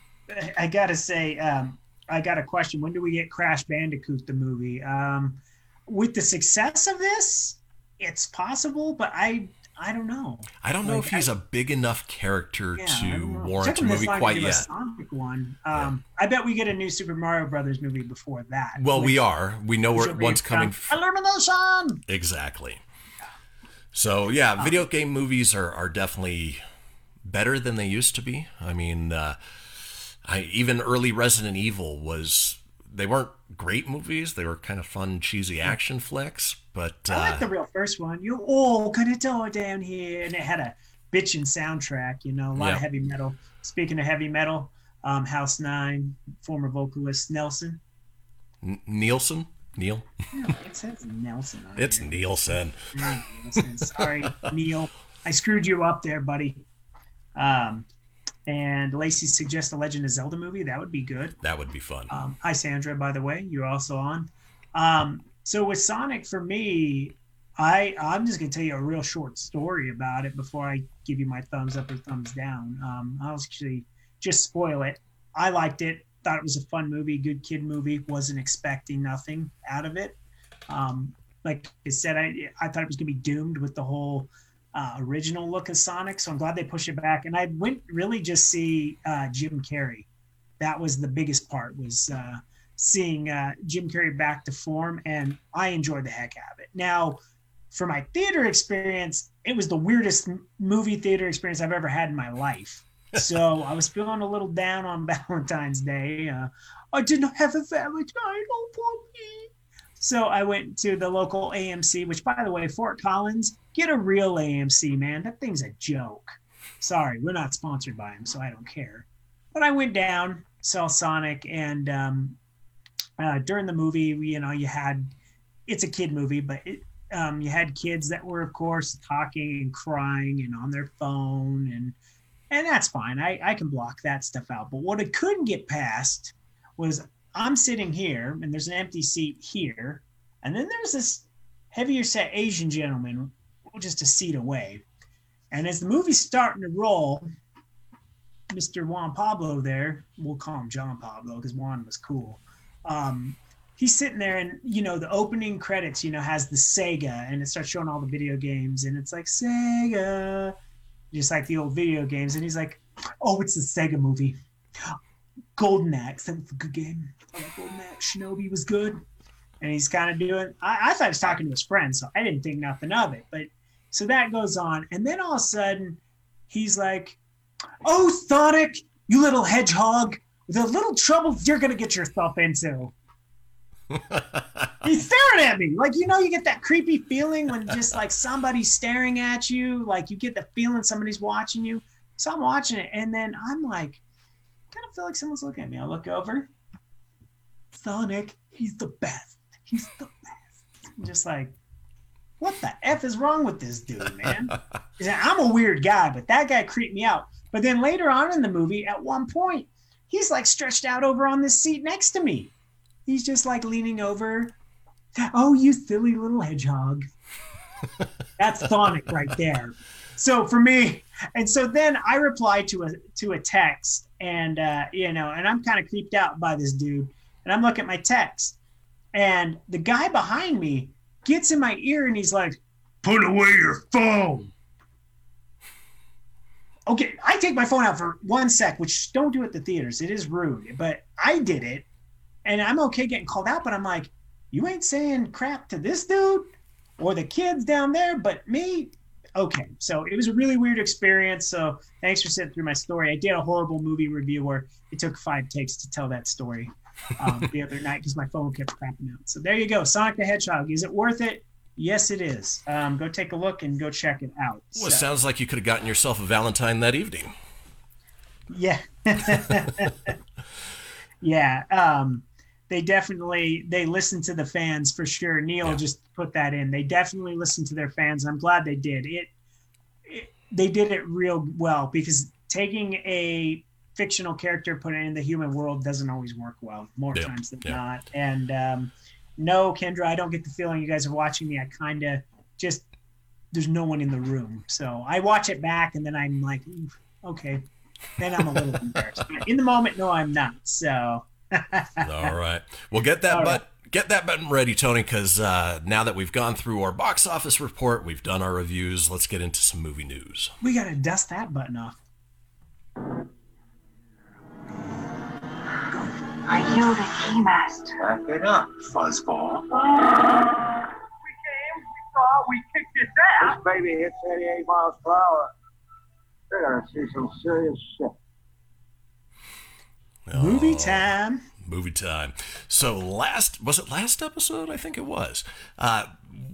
C: I gotta say, um, I got a question. When do we get Crash Bandicoot the movie? Um, with the success of this, it's possible, but I I don't know.
A: I don't know like, if he's I, a big enough character yeah, to warrant a movie quite yet.
C: Sonic one. Um, yeah. I bet we get a new Super Mario Brothers movie before that.
A: Well, we are. We know where one's coming.
C: From. Illumination.
A: Exactly. So yeah, um, video game movies are are definitely better than they used to be. I mean. Uh, I even early Resident Evil was they weren't great movies. They were kind of fun, cheesy action flicks. But
C: I like uh, the real first one. You're all gonna do down here, and it had a bitchin' soundtrack. You know, a lot yeah. of heavy metal. Speaking of heavy metal, um, House Nine, former vocalist Nelson.
A: N- Nielsen. Neil.
C: No, it says Nelson.
A: it's here. Nielsen.
C: Nielsen. Sorry, Neil. I screwed you up there, buddy. Um, and Lacey suggests a Legend of Zelda movie. That would be good.
A: That would be fun.
C: Um, hi, Sandra. By the way, you're also on. Um, so with Sonic, for me, I I'm just gonna tell you a real short story about it before I give you my thumbs up or thumbs down. Um, I'll actually just spoil it. I liked it. Thought it was a fun movie, good kid movie. Wasn't expecting nothing out of it. Um, like I said, I I thought it was gonna be doomed with the whole uh, original look of Sonic. So I'm glad they pushed it back. And I went really just see uh, Jim Carrey. That was the biggest part was uh, seeing uh, Jim Carrey back to form, and I enjoyed the heck out of it. Now, for my theater experience, it was the weirdest movie theater experience I've ever had in my life. So I was feeling a little down on Valentine's Day. Uh, I didn't have a Valentine, poor me. So I went to the local AMC, which, by the way, Fort Collins, get a real AMC, man. That thing's a joke. Sorry, we're not sponsored by him, so I don't care. But I went down, saw Sonic, and um, uh, during the movie, you know, you had it's a kid movie, but it, um, you had kids that were, of course, talking and crying and on their phone, and and that's fine. I, I can block that stuff out. But what I couldn't get past was I'm sitting here and there's an empty seat here. And then there's this heavier set Asian gentleman just a seat away. And as the movie's starting to roll, Mr. Juan Pablo there, we'll call him John Pablo because Juan was cool. Um, he's sitting there and you know the opening credits you know has the sega and it starts showing all the video games and it's like sega just like the old video games and he's like oh it's the sega movie golden axe that was a good game golden axe shinobi was good and he's kind of doing I, I thought he was talking to his friend so i didn't think nothing of it but so that goes on. And then all of a sudden he's like oh sonic you little hedgehog the little trouble you're gonna get yourself into. He's staring at me. Like you know you get that creepy feeling when just like somebody's staring at you. Like you get the feeling somebody's watching you. So i'm watching it and then i'm like kind of feel like someone's looking at me. I look over. Sonic he's the best. He's the best. I'm just like what the f is wrong with this dude man i'm a weird guy but that guy creeped me out but then later on in the movie at one point he's like stretched out over on this seat next to me he's just like leaning over. Oh, you silly little hedgehog. That's Sonic right there. So for me, and so then I reply to a to a text, and uh, you know, and I'm kind of creeped out by this dude, and I'm looking at my text, and the guy behind me gets in my ear, and he's like,
B: Put away your phone.
C: "Okay, I take my phone out for one sec, which don't do at the theaters. It is rude, but I did it, and I'm okay getting called out, but I'm like, you ain't saying crap to this dude or the kids down there, but me. Okay, so it was a really weird experience. So thanks for sitting through my story. I did a horrible movie review where it took five takes to tell that story um, the other night because my phone kept crapping out. So there you go, Sonic the Hedgehog. Is it worth it? Yes, it is. Um, go take a look and go check it out.
A: Well, it sounds like you could have gotten yourself a Valentine that evening.
C: Yeah. yeah. Um, they definitely they listen to the fans for sure. Neil
A: Yeah.
C: just put that in. They definitely listen to their fans. I'm glad they did. It, it they did it real well because taking a fictional character put in the human world doesn't always work well more
A: Yeah.
C: times than
A: Yeah.
C: not. And um, no, Kendra, I don't get the feeling you guys are watching me. I kind of just there's no one in the room. So I watch it back and then I'm like, okay. Then I'm a little embarrassed. But In the moment, no, I'm not. So
A: All right. Well, get that
C: All
A: but get that button ready, Tony, because uh, now that we've gone through our box office report, we've done our reviews. Let's get into some movie news.
C: we gotta dust that button off.
G: Are you the keymaster?
B: Back it up, fuzzball.
F: We came, we saw, we kicked his ass.
H: This baby hits 88 miles per hour. They're gonna see some serious shit.
C: Movie time.
A: Movie time. So last was it last episode? I think it was. Uh,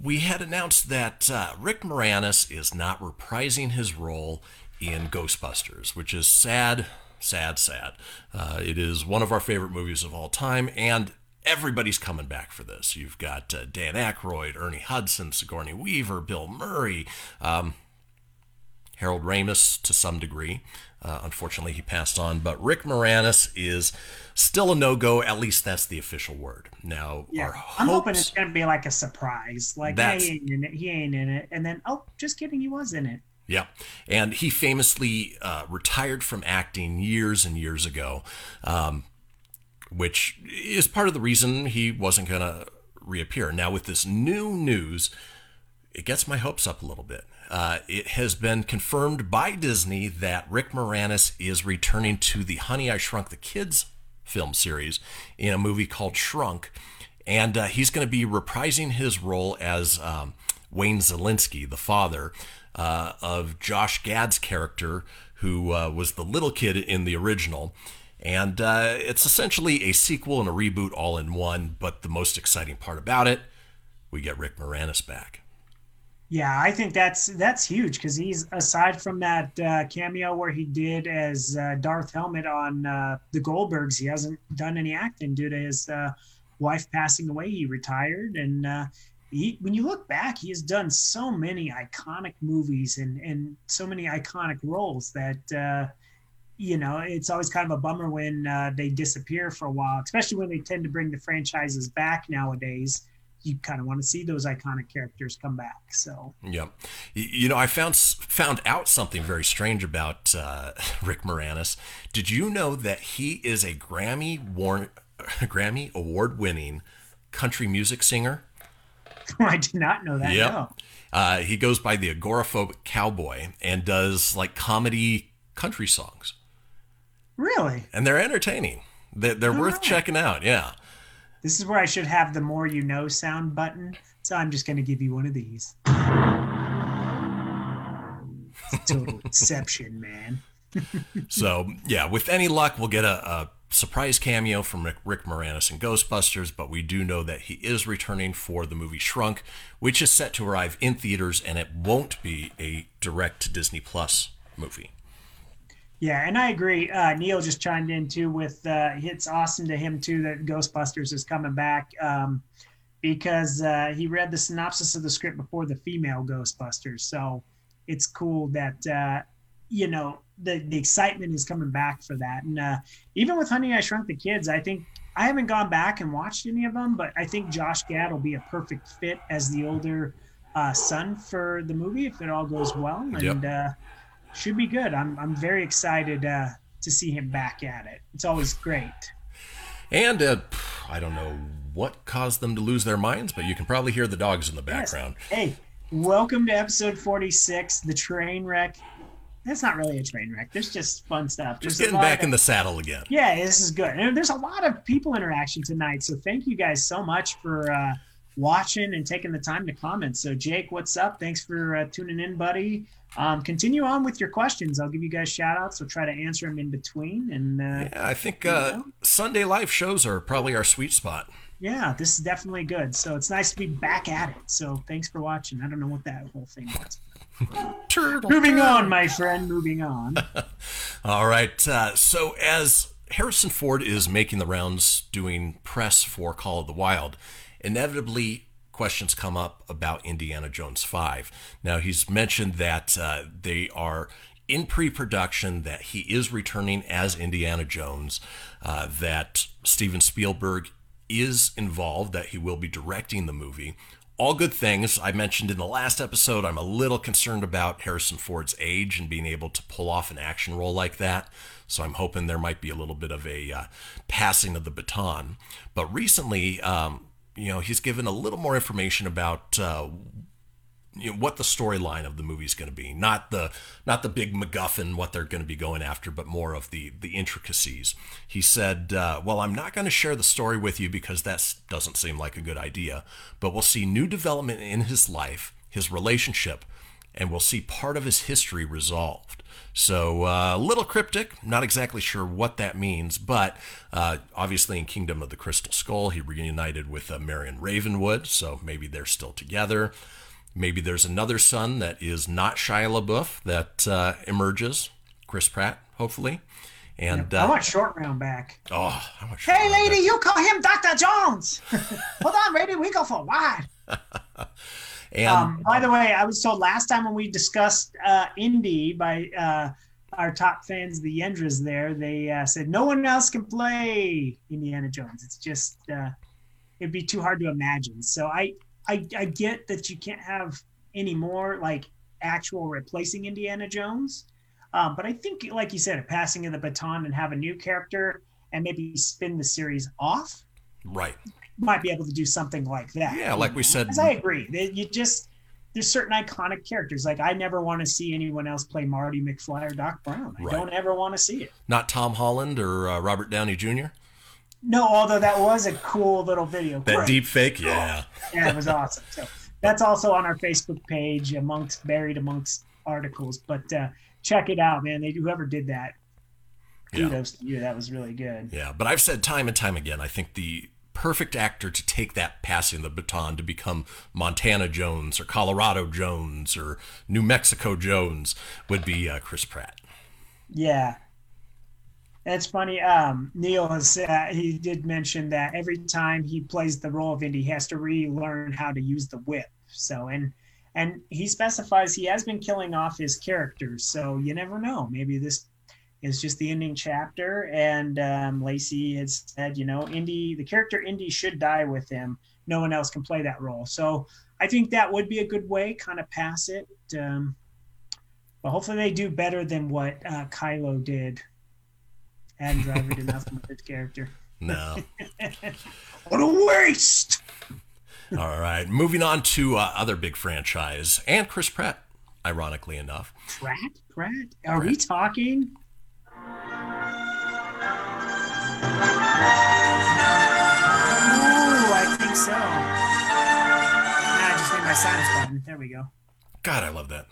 A: we had announced that uh, Rick Moranis is not reprising his role in Ghostbusters, which is sad, sad, sad. Uh, it is one of our favorite movies of all time, and everybody's coming back for this. You've got uh, Dan Aykroyd, Ernie Hudson, Sigourney Weaver, Bill Murray. Um, Harold Ramis to some degree. Uh, unfortunately, he passed on, but Rick Moranis is still a no go. At least that's the official word. Now,
C: Yeah,
A: our
C: I'm hoping it's gonna be like a surprise. Like,
A: That's-
C: he ain't in it. He ain't in it. And then, oh, just kidding, he was in it.
A: Yeah. And he famously uh, retired from acting years and years ago, um, which is part of the reason he wasn't going to reappear. Now, with this new news, it gets my hopes up a little bit. Uh, it has been confirmed by Disney that Rick Moranis is returning to the Honey I Shrunk the Kids film series in a movie called Shrunk. And uh, he's going to be reprising his role as um, Wayne Szalinski, the father uh, of Josh Gad's character, who uh, was the little kid in the original. And uh, it's essentially a sequel and a reboot all in one. But the most exciting part about it, we get Rick Moranis back.
C: Yeah, I think that's that's huge because he's aside from that uh, cameo where he did as uh, Dark Helmet on uh, the Goldbergs, he hasn't done any acting due to his uh, wife passing away. He retired, and uh, he, when you look back, he has done so many iconic movies and and so many iconic roles that. Uh, you know, it's always kind of a bummer when uh, they disappear for a while, especially when they tend to bring the franchises back nowadays you kind of want to see those iconic characters come back. So
A: Yep. Y- You know, I found found out something very strange about uh, Rick Moranis. Did you know that he is a Grammy war- Grammy award winning country music singer?
C: I did not know that.
A: Yep.
C: No.
A: Uh, he goes by the agoraphobic cowboy and does like comedy country songs,
C: Really?
A: and they're entertaining. They're, they're worth
C: right.
A: checking out. Yeah.
C: This is where I should have the more you know sound button. So I'm just going to give you one of these. Total exception, man.
A: So yeah, with any luck, we'll get a, a surprise cameo from Rick, Rick Moranis in Ghostbusters. But we do know that he is returning for the movie Shrunk, which is set to arrive in theaters, and it won't be a direct to Disney Plus movie.
C: Yeah, and I agree. Uh, Neil just chimed in too with uh, it's awesome to him too that Ghostbusters is coming back um, because uh, he read the synopsis of the script before the female Ghostbusters. So it's cool that uh, you know the the excitement is coming back for that. And uh, even with Honey I Shrunk the Kids, I think I haven't gone back and watched any of them, but I think Josh Gad will be a perfect fit as the older uh, son for the movie if it all goes well. And
A: Yep.
C: uh, should be good. I'm I'm very excited uh, to see him back at it. It's always great.
A: And uh, I don't know what caused them to lose their minds, but you can probably hear the dogs in the
C: Yes.
A: background.
C: Hey, welcome to episode 46, the train wreck. That's not really a train wreck. There's just fun stuff.
A: Just
C: There's
A: getting back
C: of-
A: in the saddle again.
C: Yeah, this is good. And there's a lot of people interaction tonight. So thank you guys so much for uh, watching and taking the time to comment. So, Jake, what's up? Thanks for uh, tuning in, buddy. Um, continue on with your questions. I'll give you guys shout outs. We'll try to answer them in between. And uh,
A: Yeah, I think uh, Sunday live shows are probably our sweet spot.
C: yeah, this is definitely good. So it's nice to be back at it. So thanks for watching. I don't know what that whole thing was.
A: Turtle.
C: Moving on, my friend. Moving on.
A: All right. Uh, so as Harrison Ford is making the rounds doing press for Call of the Wild, inevitably questions come up about Indiana Jones 5. Now, he's mentioned that uh, they are in pre production, that he is returning as Indiana Jones, uh, that Steven Spielberg is involved, that he will be directing the movie. All good things. I mentioned in the last episode, I'm a little concerned about Harrison Ford's age and being able to pull off an action role like that. So I'm hoping there might be a little bit of a uh, passing of the baton. But recently, um, you know, he's given a little more information about uh, you know, what the storyline of the movie is going to be. Not the not the big MacGuffin, what they're going to be going after, but more of the the intricacies. He said, uh, "Well, I'm not going to share the story with you because that doesn't seem like a good idea. But we'll see new development in his life, his relationship, and we'll see part of his history resolved." So uh, a little cryptic, not exactly sure what that means, but uh, obviously in Kingdom of the Crystal Skull, he reunited with uh, Marion Ravenwood, so maybe they're still together. Maybe there's another son that is not Shia LaBeouf that uh, emerges, Chris Pratt, hopefully. And
C: I
A: uh,
C: want short round back.
A: oh, how much?
E: Hey, lady, you call him Dr. Jones. Hold on, lady, we go for wide.
A: And
C: Um, by the way, I was told last time when we discussed uh, Indy by uh, our top fans, the Yendras there, they uh, said no one else can play Indiana Jones. It's just uh, it'd be too hard to imagine. So I, I I get that you can't have any more like actual replacing Indiana Jones, um, but I think like you said, a passing of the baton and have a new character and maybe spin the series off
A: right,
C: might be able to do something like that.
A: yeah, like we said,
C: I agree, you just there's certain iconic characters. Like I never want to see anyone else play Marty McFly or Doc Brown. I
A: Right.
C: don't ever want to see it.
A: not Tom Holland or uh, Robert Downey Jr.
C: No, although that was a cool little video.
A: That deep fake, yeah.
C: Yeah, it was awesome. So that's also on our Facebook page amongst buried amongst articles. But uh, check it out, man. They whoever did that,
A: Yeah.
C: kudos to you. That was really good.
A: Yeah, but I've said time and time again, I think the perfect actor to take that passing the baton to become Montana Jones or Colorado Jones or New Mexico Jones would be uh, Chris Pratt.
C: Yeah. It's funny. Um, Neil has uh, he did mention that every time he plays the role of Indy, he has to relearn how to use the whip. So and and he specifies he has been killing off his characters. So you never know. Maybe this is just the ending chapter, and um, Lacey has said, you know, Indy, the character Indy should die with him. No one else can play that role. So I think that would be a good way, kind of pass it. Um, but hopefully they do better than what uh, Kylo did. Adam Driver did nothing with his character.
A: No.
C: What a waste!
A: All right. Moving on to uh, other big franchise and Chris Pratt, ironically enough.
C: Pratt? Pratt? Are we talking? Oh, I think so. Ah, I just hit my sinus button. There we go.
A: God, I love that.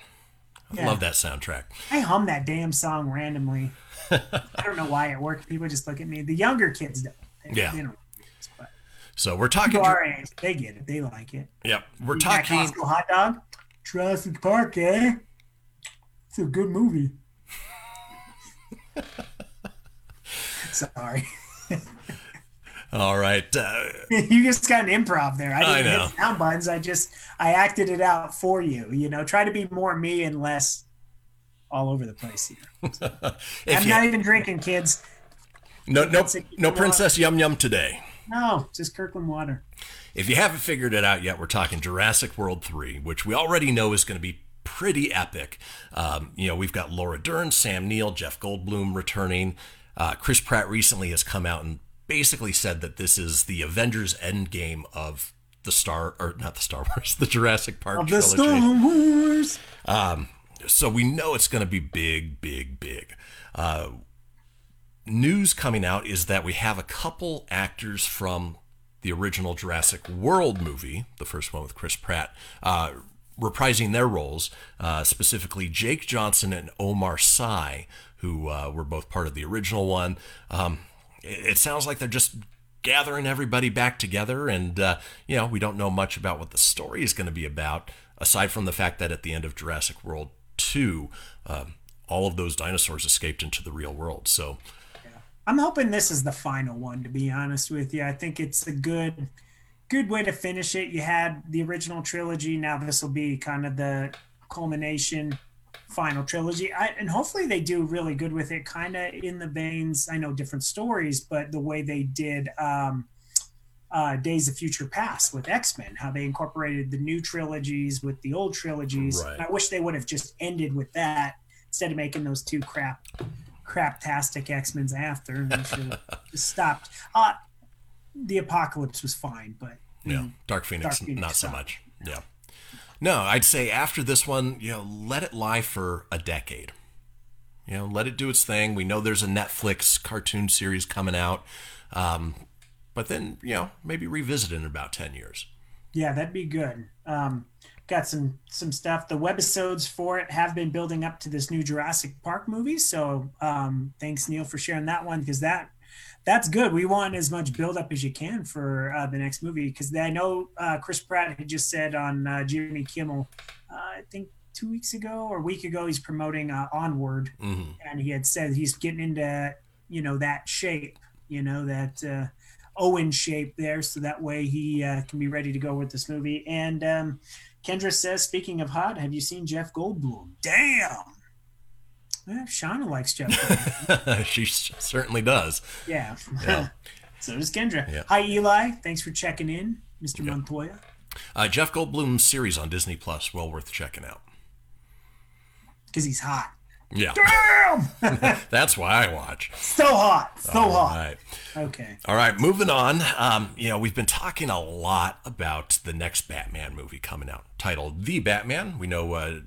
A: I
C: Yeah.
A: love that soundtrack.
C: I hum that damn song randomly. I don't know why it works. People just look at me. The younger kids don't. They,
A: Yeah.
C: They don't
A: So we're talking.
C: our age, they get it. They like it.
A: Yep. We're
C: that
A: talking.
C: Hot dog. Jurassic Park, eh? It's a good movie. Sorry.
A: All right. Uh,
C: you just got an improv there. I
A: I
C: didn't
A: know.
C: hit sound buttons. I just I acted it out for you. You know, try to be more me and less all over the place here. I'm
A: you-
C: not even drinking, kids.
A: no, no, no Princess Yum Yum today.
C: No, just Kirkland water.
A: If you haven't figured it out yet, we're talking Jurassic World 3, which we already know is going to be pretty epic. Um, you know, we've got Laura Dern, Sam Neill, Jeff Goldblum returning. Uh, Chris Pratt recently has come out and basically said that this is the Avengers Endgame of the Star, or not the Star Wars, the Jurassic Park
C: Of the
A: trilogy.
C: Star Wars.
A: Um, so we know it's going to be big, big, big. Uh, news coming out is that we have a couple actors from the original Jurassic World movie, the first one with Chris Pratt, uh, reprising their roles, uh, specifically Jake Johnson and Omar Sy, who uh, were both part of the original one. Um, it, sounds like they're just gathering everybody back together, and uh, you know we don't know much about what the story is going to be about, aside from the fact that at the end of Jurassic World Two, um, all of those dinosaurs escaped into the real world. So
C: I'm hoping this is the final one. To be honest with you, I think it's a good, good way to finish it. You had the original trilogy. Now this will be kind of the culmination, final trilogy. I, and hopefully they do really good with it. Kind of in the veins. I know different stories, but the way they did. Um, uh, Days of Future Past with X Men, how they incorporated the new trilogies with the old trilogies.
A: Right.
C: I wish they would have just ended with that instead of making those two crap, craptastic X Men's after. They should have just stopped. Uh, the Apocalypse was fine, but
A: Yeah, Dark Phoenix,
C: Dark Phoenix
A: not so much. Yeah. No, I'd say after this one, you know, let it lie for a decade. You know, let it do its thing. We know there's a Netflix cartoon series coming out. Um, but then, you know, maybe revisit it in about 10 years.
C: Yeah, that'd be good. Um, got some some stuff. The webisodes for it have been building up to this new Jurassic Park movie. So um, thanks Neil for sharing that one because that that's good. We want as much build up as you can for uh, the next movie because I know uh, Chris Pratt had just said on uh, Jimmy Kimmel, uh, I think two weeks ago or a week ago, he's promoting uh, Onward,
A: Mhm.
C: and he had said he's getting into you know that shape, you know that. Uh, Owen shape there, so that way he uh, can be ready to go with this movie. And um, Kendra says, speaking of hot, have you seen Jeff Goldblum? Damn. Eh, Shauna likes Jeff.
A: She certainly does.
C: yeah.
A: Yeah.
C: so does Kendra.
A: Yeah.
C: Hi, Eli. Thanks for checking in, Mr. Montoya.
A: Uh, Jeff Goldblum's series on Disney Plus, well worth checking out.
C: Because he's hot.
A: Yeah,
C: Damn.
A: that's why I watch.
C: so hot. So
A: All
C: hot.
A: right.
C: Okay.
A: All right, moving on. Um, you know, we've been talking a lot about the next Batman movie coming out, titled The Batman. We know uh,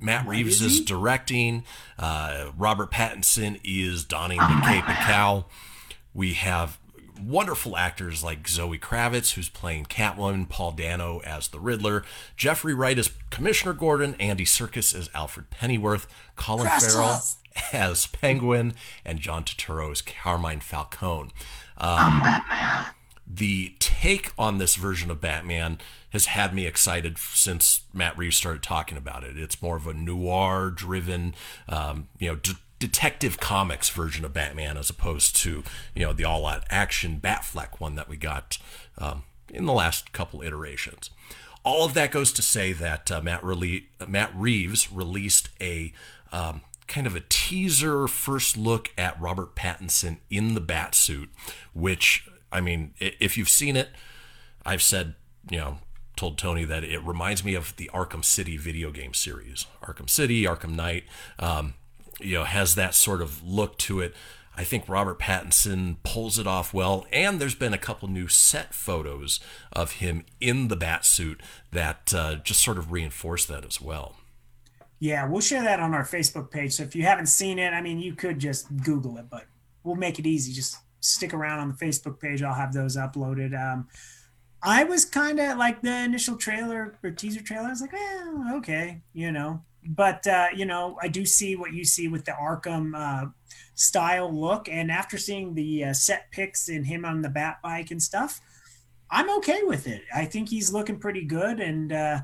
A: Matt Reeves
C: is
A: directing. Uh, Robert Pattinson is donning the cape and cowl. We have wonderful actors like Zoe Kravitz, who's playing Catwoman, Paul Dano as the Riddler, Jeffrey Wright as Commissioner Gordon, Andy Serkis as Alfred Pennyworth, Colin Farrell as Penguin, and John Turturro as Carmine Falcone. Um, the take on this version of Batman has had me excited since Matt Reeves started talking about it. It's more of a noir-driven, um, you know, d- detective comics version of Batman as opposed to you know the all-out action Batfleck one that we got um, in the last couple iterations. All of that goes to say that uh, Matt, rele- Matt Reeves released a um, kind of a teaser first look at Robert Pattinson in the bat suit, which I mean, if you've seen it, I've said, you know, told Tony that it reminds me of the Arkham City video game series. Arkham City, Arkham Knight, um, you know, has that sort of look to it. I think Robert Pattinson pulls it off well, and there's been a couple new set photos of him in the bat suit that uh, just sort of reinforce that as well.
C: Yeah, we'll share that on our Facebook page. So if you haven't seen it, I mean, you could just Google it, but we'll make it easy. Just stick around on the Facebook page. I'll have those uploaded. Um, I was kind of like the initial trailer or teaser trailer. I was like, eh, okay, you know. But uh, you know, I do see what you see with the Arkham uh, style look, and after seeing the uh, set pics and him on the bat bike and stuff, I'm okay with it. I think he's looking pretty good, and uh,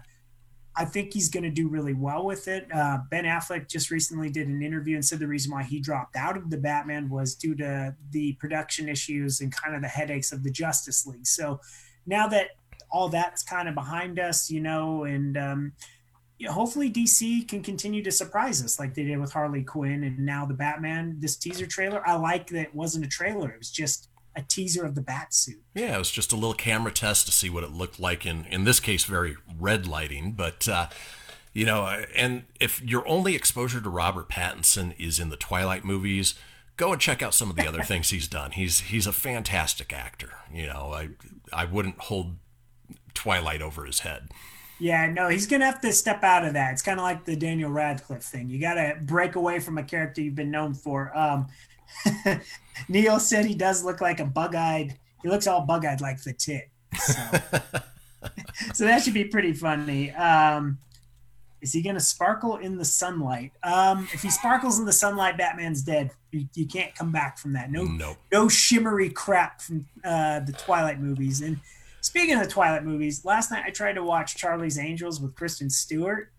C: I think he's going to do really well with it. Uh, ben Affleck just recently did an interview and said the reason why he dropped out of the Batman was due to the production issues and kind of the headaches of the Justice League. So now that all that's kind of behind us, you know, and um, you know, hopefully DC can continue to surprise us like they did with Harley Quinn and now the Batman. This teaser trailer, I like that it wasn't a trailer; it was just a teaser of the bat suit.
A: Yeah, it was just a little camera test to see what it looked like in, in this case, very red lighting. But, uh, you know, and if your only exposure to Robert Pattinson is in the Twilight movies, go and check out some of the other things he's done. He's he's a fantastic actor. You know, I I wouldn't hold Twilight over his head.
C: Yeah, no, he's gonna have to step out of that. It's kind of like the Daniel Radcliffe thing. You got to break away from a character you've been known for. Um, Neil said he does look like a bug-eyed. He looks all bug-eyed like the tit. So, so that should be pretty funny. Um, is he gonna sparkle in the sunlight? Um, if he sparkles in the sunlight, Batman's dead. You, you can't come back from that. No,
A: Nope.
C: no shimmery crap from uh, the Twilight movies. And speaking of the Twilight movies, last night I tried to watch Charlie's Angels with Kristen Stewart.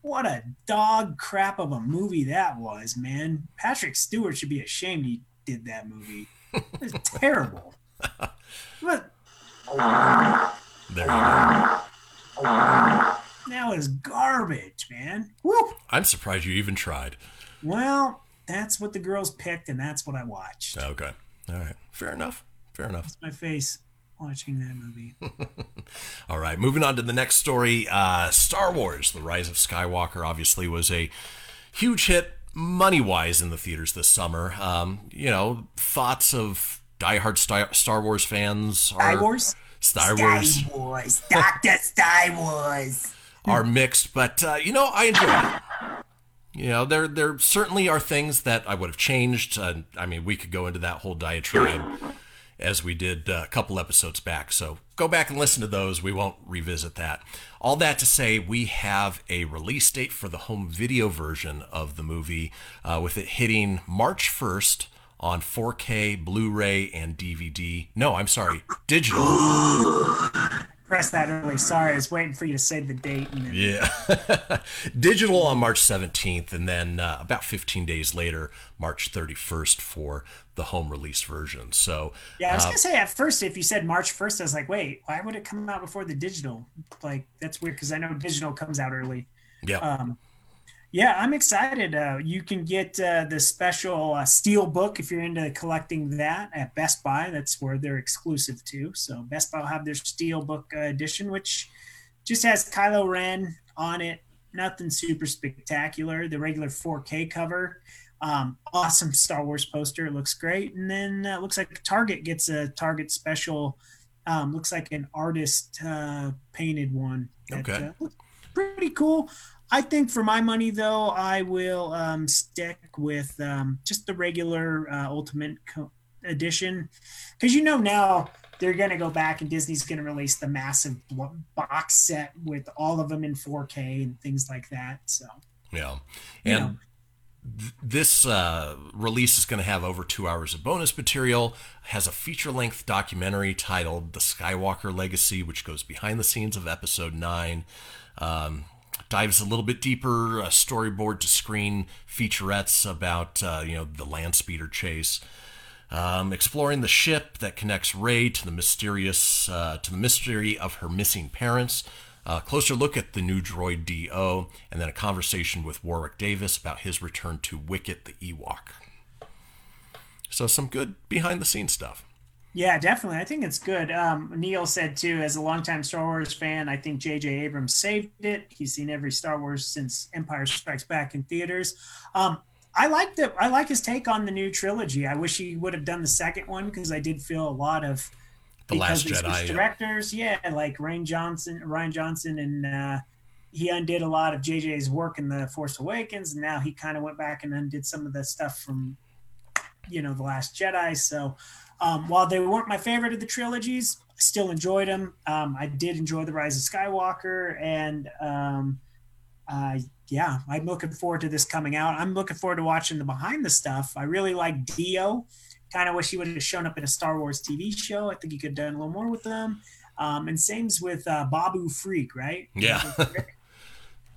C: What a dog crap of a movie that was, man. Patrick Stewart should be ashamed he did that movie. It was terrible. But
A: There you go.
C: That was garbage, man. Woo!
A: I'm surprised you even tried.
C: Well, that's what the girls picked, and that's what I watched.
A: Okay. All right. Fair enough. Fair enough.
C: My face watching that movie.
A: All right, moving on to the next story. Uh, Star Wars: The Rise of Skywalker obviously was a huge hit money wise in the theaters this summer. Um, you know, thoughts of diehard Star, Star Wars fans are
C: Star Wars?
A: Star Wars
C: Wars. Dr. Star Wars.
A: Are mixed, but uh, you know, I enjoyed it. You know, there there certainly are things that I would have changed. Uh, I mean, we could go into that whole diatribe as we did uh, a couple episodes back. So go back and listen to those. We won't revisit that. All that to say, we have a release date for the home video version of the movie, uh, with it hitting March 1st on 4K, Blu ray, and DVD. No, I'm sorry, digital.
C: Press that early. Sorry, I was waiting for you to say the date. And then,
A: Yeah. Digital on March 17th, and then uh, about 15 days later, March 31st for the home release version. So,
C: yeah, I was
A: uh,
C: gonna say at first, if you said March first, I was like, wait, why would it come out before the digital? Like that's weird because I know digital comes out early.
A: yeah.
C: Um, yeah, I'm excited. Uh, you can get uh, the special uh, steel book if you're into collecting that at Best Buy. That's where they're exclusive to. So Best Buy will have their steel book uh, edition, which just has Kylo Ren on it. Nothing super spectacular. The regular 4K cover. Um, awesome Star Wars poster. It looks great. And then uh, looks like Target gets a Target special. Um, looks like an artist uh, painted one. that,
A: Okay.
C: looks pretty cool. I think for my money, though, I will um, stick with um, just the regular uh, Ultimate co- Edition because you know now they're going to go back and Disney's going to release the massive box set with all of them in 4K and things like that. So,
A: Yeah.
C: you
A: And
C: know,
A: th- this uh, release is going to have over two hours of bonus material, has a feature length documentary titled The Skywalker Legacy, which goes behind the scenes of episode nine. Um, dives a little bit deeper, uh, storyboard to screen featurettes about, uh, you know, the land speeder chase. Um, exploring the ship that connects Rey to the mysterious uh, to the mystery of her missing parents. a closer look at the new droid D-O, and then a conversation with Warwick Davis about his return to Wicket the Ewok. So some good behind the scenes stuff.
C: Yeah, definitely. I think it's good. Um, Neil said too, as a longtime Star Wars fan, I think J.J. Abrams saved it. He's seen every Star Wars since Empire Strikes Back in theaters. Um, I like the I like his take on the new trilogy. I wish he would have done the second one because I did feel a lot of
A: The Last Jedi,
C: directors. Yeah, like Rian Johnson, Rian Johnson, and uh, he undid a lot of JJ's work in the Force Awakens, and now he kind of went back and undid some of the stuff from you know the Last Jedi. So um, while they weren't my favorite of the trilogies, I still enjoyed them. Um, I did enjoy the Rise of Skywalker, and um, uh, yeah, I'm looking forward to this coming out. I'm looking forward to watching the behind the stuff. I really like D-O. Kind of wish he would have shown up in a Star Wars TV show. I think he could have done a little more with them. Um, and same's with uh, Babu Frik, right?
A: Yeah.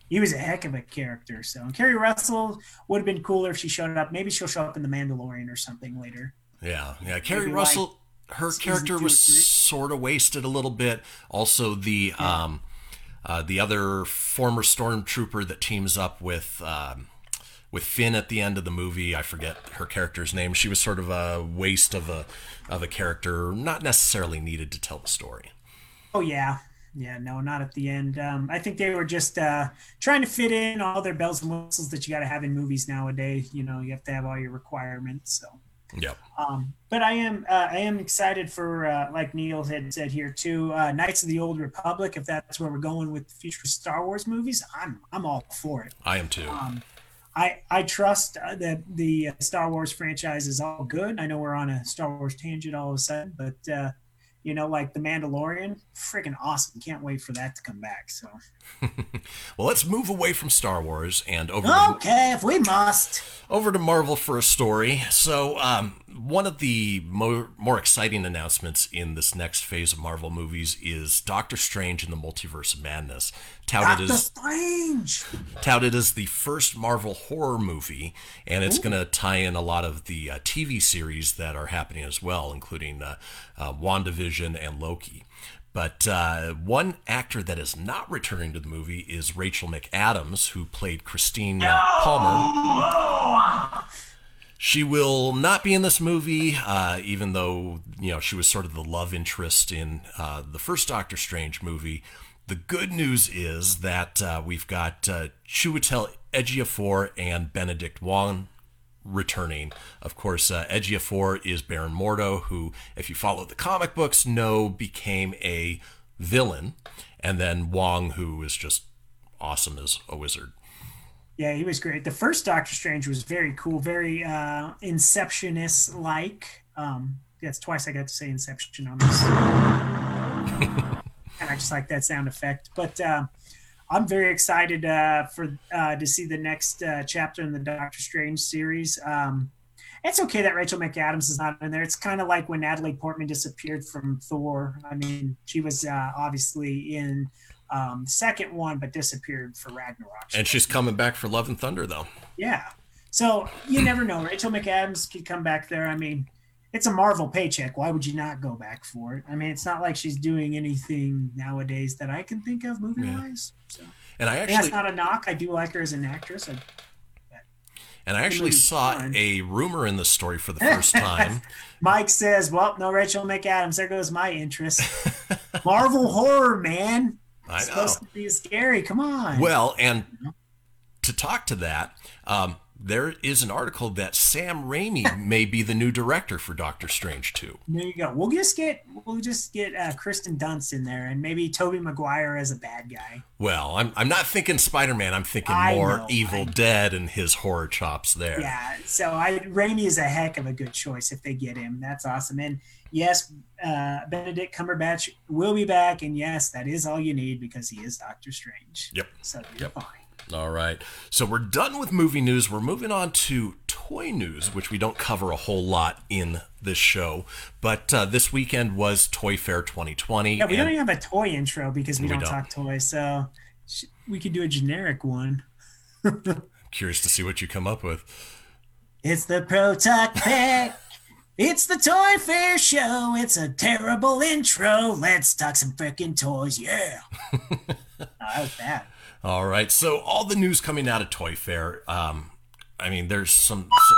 C: he was a heck of a character. So and Keri Russell would have been cooler if she showed up. Maybe she'll show up in The Mandalorian or something later.
A: Yeah, yeah.
C: Keri
A: Russell, her character was sort of wasted a little bit. Also, the um, uh, the other former stormtrooper that teams up with um, with Finn at the end of the movie, I forget her character's name. She was sort of a waste of a of a character, not necessarily needed to tell the story.
C: Oh yeah, yeah. No, not at the end. Um, I think they were just uh, trying to fit in all their bells and whistles that you got to have in movies nowadays. You know, you have to have all your requirements. So.
A: Yep.
C: Um, but I am uh, I am excited for uh, like Neil had said here too, uh, Knights of the Old Republic. If that's where we're going with the future Star Wars movies, I'm I'm all for it.
A: I am too.
C: Um, I I trust uh, that the uh, Star Wars franchise is all good. I know we're on a Star Wars tangent all of a sudden, but uh, you know, like the Mandalorian, freaking awesome. Can't wait for that to come back. So
A: well, let's move away from Star Wars and over to
C: okay, if we must.
A: over to Marvel for a story. So, um, one of the more, more exciting announcements in this next phase of Marvel movies is Doctor Strange in the Multiverse of Madness, touted
C: Doctor
A: as
C: Strange.
A: touted as the first Marvel horror movie, and it's going to tie in a lot of the uh, TV series that are happening as well, including uh, uh, WandaVision and Loki. But uh, one actor that is not returning to the movie is Rachel McAdams, who played Christine uh, Palmer. She will not be in this movie, uh, even though you know she was sort of the love interest in uh, the first Doctor Strange movie. The good news is that uh, we've got uh, Chiwetel Ejiofor and Benedict Wong returning. Of course, uh, Ejiofor is Baron Mordo, who, if you follow the comic books, know became a villain, and then Wong, who is just awesome as a wizard.
C: Yeah, he was great. The first Doctor Strange was very cool, very uh, Inceptionist like. Um, that's twice I got to say Inception on this. and I just like that sound effect. But uh, I'm very excited uh, for uh, to see the next uh, chapter in the Doctor Strange series. Um, it's okay that Rachel McAdams is not in there. It's kind of like when Natalie Portman disappeared from Thor. I mean, she was uh, obviously in um, the second one, but disappeared for Ragnarok.
A: And she's coming back for Love and Thunder, though.
C: Yeah. So you never know. Rachel McAdams could come back there. I mean, it's a Marvel paycheck. Why would you not go back for it? I mean, it's not like she's doing anything nowadays that I can think of movie wise. So
A: And I actually
C: that's not a knock. I do like her as an actress. I,
A: and I actually saw
C: fine.
A: a rumor in the story for the first time.
C: Mike says, "Well, no Rachel McAdams. There goes my interest. Marvel horror, man.
A: I
C: It's supposed to be scary. Come on.
A: Well, and to talk to that, um, there is an article that Sam Raimi may be the new director for Doctor Strange 2.
C: there you go. We'll just get we'll just get uh, Kristen Dunst in there, and maybe Tobey Maguire as a bad guy.
A: Well, I'm, I'm not thinking Spider Man. I'm thinking
C: I
A: more
C: know,
A: Evil Dead and his horror chops there.
C: Yeah, so I Raimi is a heck of a good choice if they get him. That's awesome. And yes, uh, Benedict Cumberbatch will be back, and yes, that is all you need because he is Doctor Strange.
A: Yep.
C: So you're
A: Yep.
C: fine.
A: All right. So we're done with movie news. We're moving on to toy news, which we don't cover a whole lot in this show. But uh, this weekend was Toy Fair 2020.
C: Yeah, we don't even have a toy intro because we,
A: We
C: don't,
A: don't.
C: talk toys. So we could do a generic one.
A: curious to see what you come up with.
C: It's the Pro Talk Pick. It's the Toy Fair Show. It's a terrible intro. Let's talk some freaking toys. Yeah. that was bad.
A: All right. So all the news coming out of Toy Fair. Um, I mean, there's some, some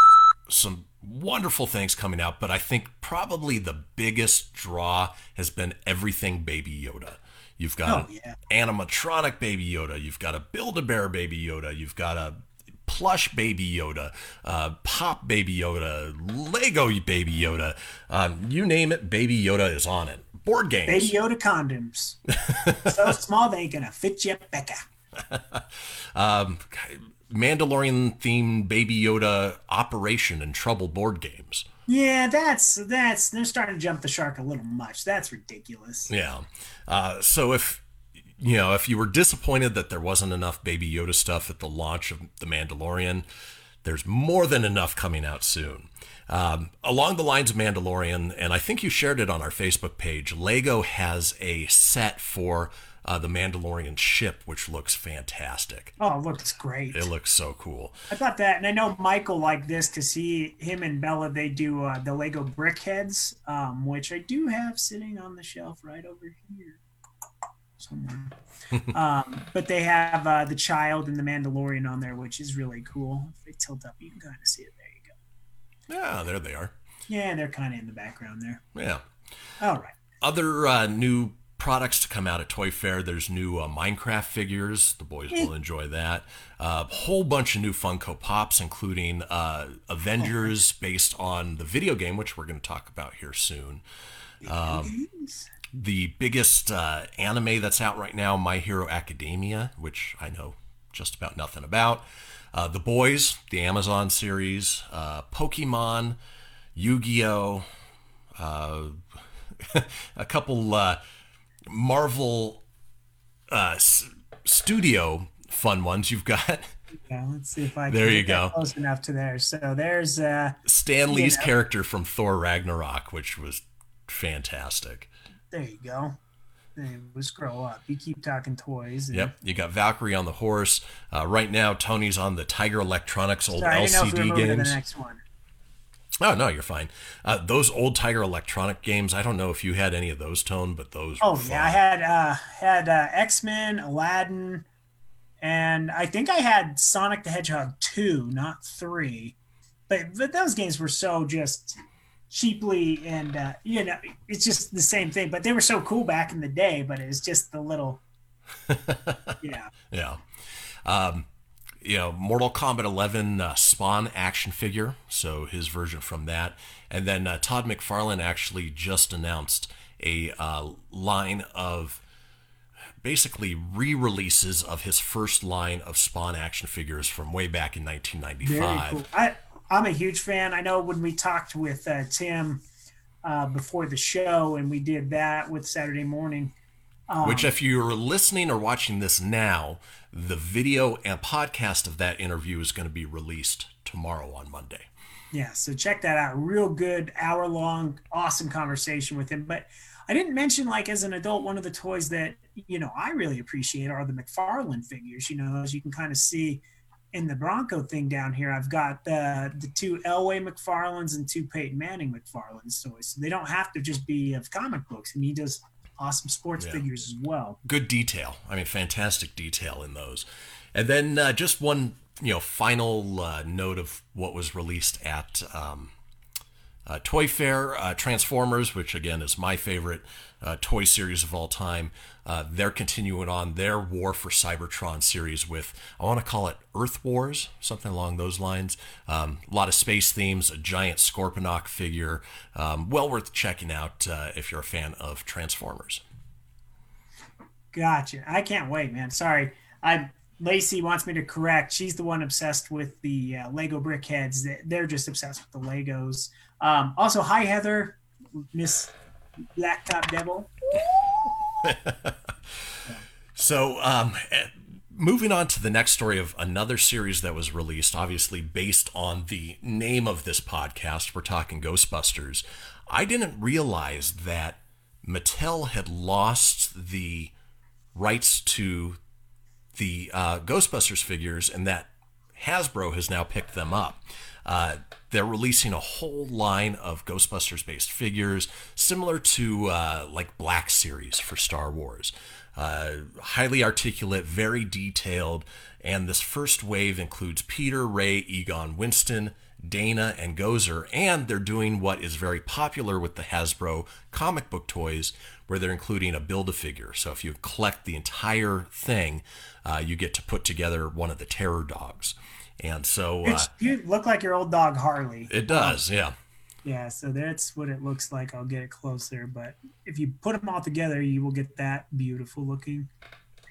A: some wonderful things coming out, but I think probably the biggest draw has been everything Baby Yoda. You've got
C: Oh, yeah.
A: an animatronic Baby Yoda. You've got a Build-A-Bear Baby Yoda. You've got a plush Baby Yoda, uh, Pop Baby Yoda, Lego Baby Yoda. Um, you name it, Baby Yoda is on it. Board games.
C: Baby Yoda condoms. so small they ain't gonna fit you, Becca.
A: um, Mandalorian themed Baby Yoda Operation and Trouble board games.
C: Yeah, that's that's they're starting to jump the shark a little much. That's ridiculous.
A: Yeah. Uh, so if you know if you were disappointed that there wasn't enough Baby Yoda stuff at the launch of the Mandalorian, there's more than enough coming out soon. Um, along the lines of Mandalorian, and I think you shared it on our Facebook page. Lego has a set for uh, the Mandalorian ship, which looks fantastic.
C: Oh, it looks great.
A: It looks so cool.
C: I thought that, and I know Michael liked this because he, him, and Bella they do uh, the Lego Brickheads, um, which I do have sitting on the shelf right over here somewhere. um, but they have uh, the child and the Mandalorian on there, which is really cool. If they tilt up, you can kind of see it. There you go.
A: Yeah, there they are.
C: Yeah, they're kind of in the background there.
A: Yeah.
C: All right.
A: Other uh, new products to come out at Toy Fair. There's new uh, Minecraft figures. The boys will enjoy that. A uh, whole bunch of new Funko Pops, including uh, Avengers based on the video game, which we're going to talk about here soon. Um, the biggest uh, anime that's out right now, My Hero Academia, which I know just about nothing about. Uh, the Boys, the Amazon series, uh, Pokemon, Yu Gi Oh! Uh, a couple uh, Marvel uh, studio fun ones. You've got
C: Yeah, let's see if I
A: There
C: can
A: you
C: get
A: go.
C: close enough to there. So there's uh,
A: Stan
C: You
A: Lee's
C: know.
A: character from Thor Ragnarok, which was fantastic.
C: there you go. We grow up. You keep talking toys. and-
A: Yep, you got Valkyrie on the horse. Uh, right now, Tony's on the Tiger Electronics old
C: Sorry, I didn't know if we were
A: LCD games. Oh no, you're fine. Uh, those old Tiger Electronic games. I don't know if you had any of those, Tone, but those.
C: Oh yeah, I had uh, had uh, X Men, Aladdin, and I think I had Sonic the Hedgehog two, not three. But but those games were so just cheaply and uh, you know it's just the same thing. But they were so cool back in the day. But it was just the little yeah.
A: Yeah. Um, you know, Mortal Kombat 11 uh, Spawn action figure, so his version from that. And then uh, Todd McFarlane actually just announced a uh, line of basically re releases of his first line of Spawn action figures from way back in
C: Very
A: 1995.
C: cool. I I'm a huge fan. I know when we talked with uh, Tim uh, before the show, and we did that with Saturday morning. Um,
A: Which, if you're listening or watching this now, the video and podcast of that interview is going to be released tomorrow on Monday.
C: Yeah, so check that out. Real good, hour long, awesome conversation with him. But I didn't mention, like, as an adult, one of the toys that, you know, I really appreciate are the McFarlane figures. You know, as you can kind of see in the Bronco thing down here, I've got the, the two Elway McFarlanes and two Peyton Manning McFarlanes toys. So they don't have to just be of comic books. And he does awesome sports
A: Yeah.
C: figures as well.
A: good detail. I mean, fantastic detail in those. And then uh, just one, you know, final uh, note of what was released at um, uh, Toy Fair uh, Transformers, which again is my favorite uh, toy series of all time. Uh, they're continuing on their War for Cybertron series with, I want to call it Earth Wars, something along those lines. Um, a lot of space themes, a giant Scorponok figure. Um, well worth checking out uh, if you're a fan of Transformers.
C: Gotcha. I can't wait, man. Sorry. I Lacey wants me to correct. She's the one obsessed with the uh, Lego brickheads. They- They're just obsessed with the Legos. Um, also, hi Heather, Miss Blacktop Devil.
A: So, um, moving on to the next story of another series that was released, obviously based on the name of this podcast, we're talking Ghostbusters. I didn't realize that Mattel had lost the rights to the uh, Ghostbusters figures and that Hasbro has now picked them up. Uh, they're releasing a whole line of Ghostbusters based figures, similar to uh, like Black Series for Star Wars. Uh, highly articulate, very detailed, and this first wave includes Peter, Ray, Egon, Winston, Dana, and Gozer, and they're doing what is very popular with the Hasbro comic book toys, where they're including a build a figure. So if you collect the entire thing, uh, you get to put together one of the terror dogs. And so uh,
C: you look like your old dog Harley.
A: it does, yeah.
C: Yeah, so that's what it looks like. I'll get it closer, but if you put them all together, you will get that beautiful looking.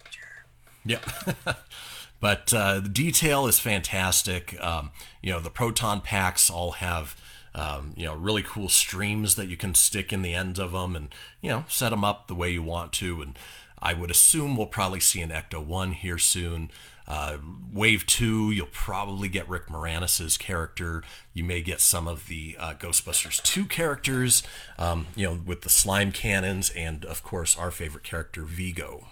C: Picture.
A: Yep. but uh, the detail is fantastic. Um, you know, the proton packs all have, um, you know, really cool streams that you can stick in the ends of them and, you know, set them up the way you want to. And I would assume we'll probably see an Ecto 1 here soon. Uh, wave 2, you'll probably get Rick Moranis' character. You may get some of the uh, Ghostbusters 2 characters, um, you know, with the slime cannons, and of course, our favorite character, Vigo.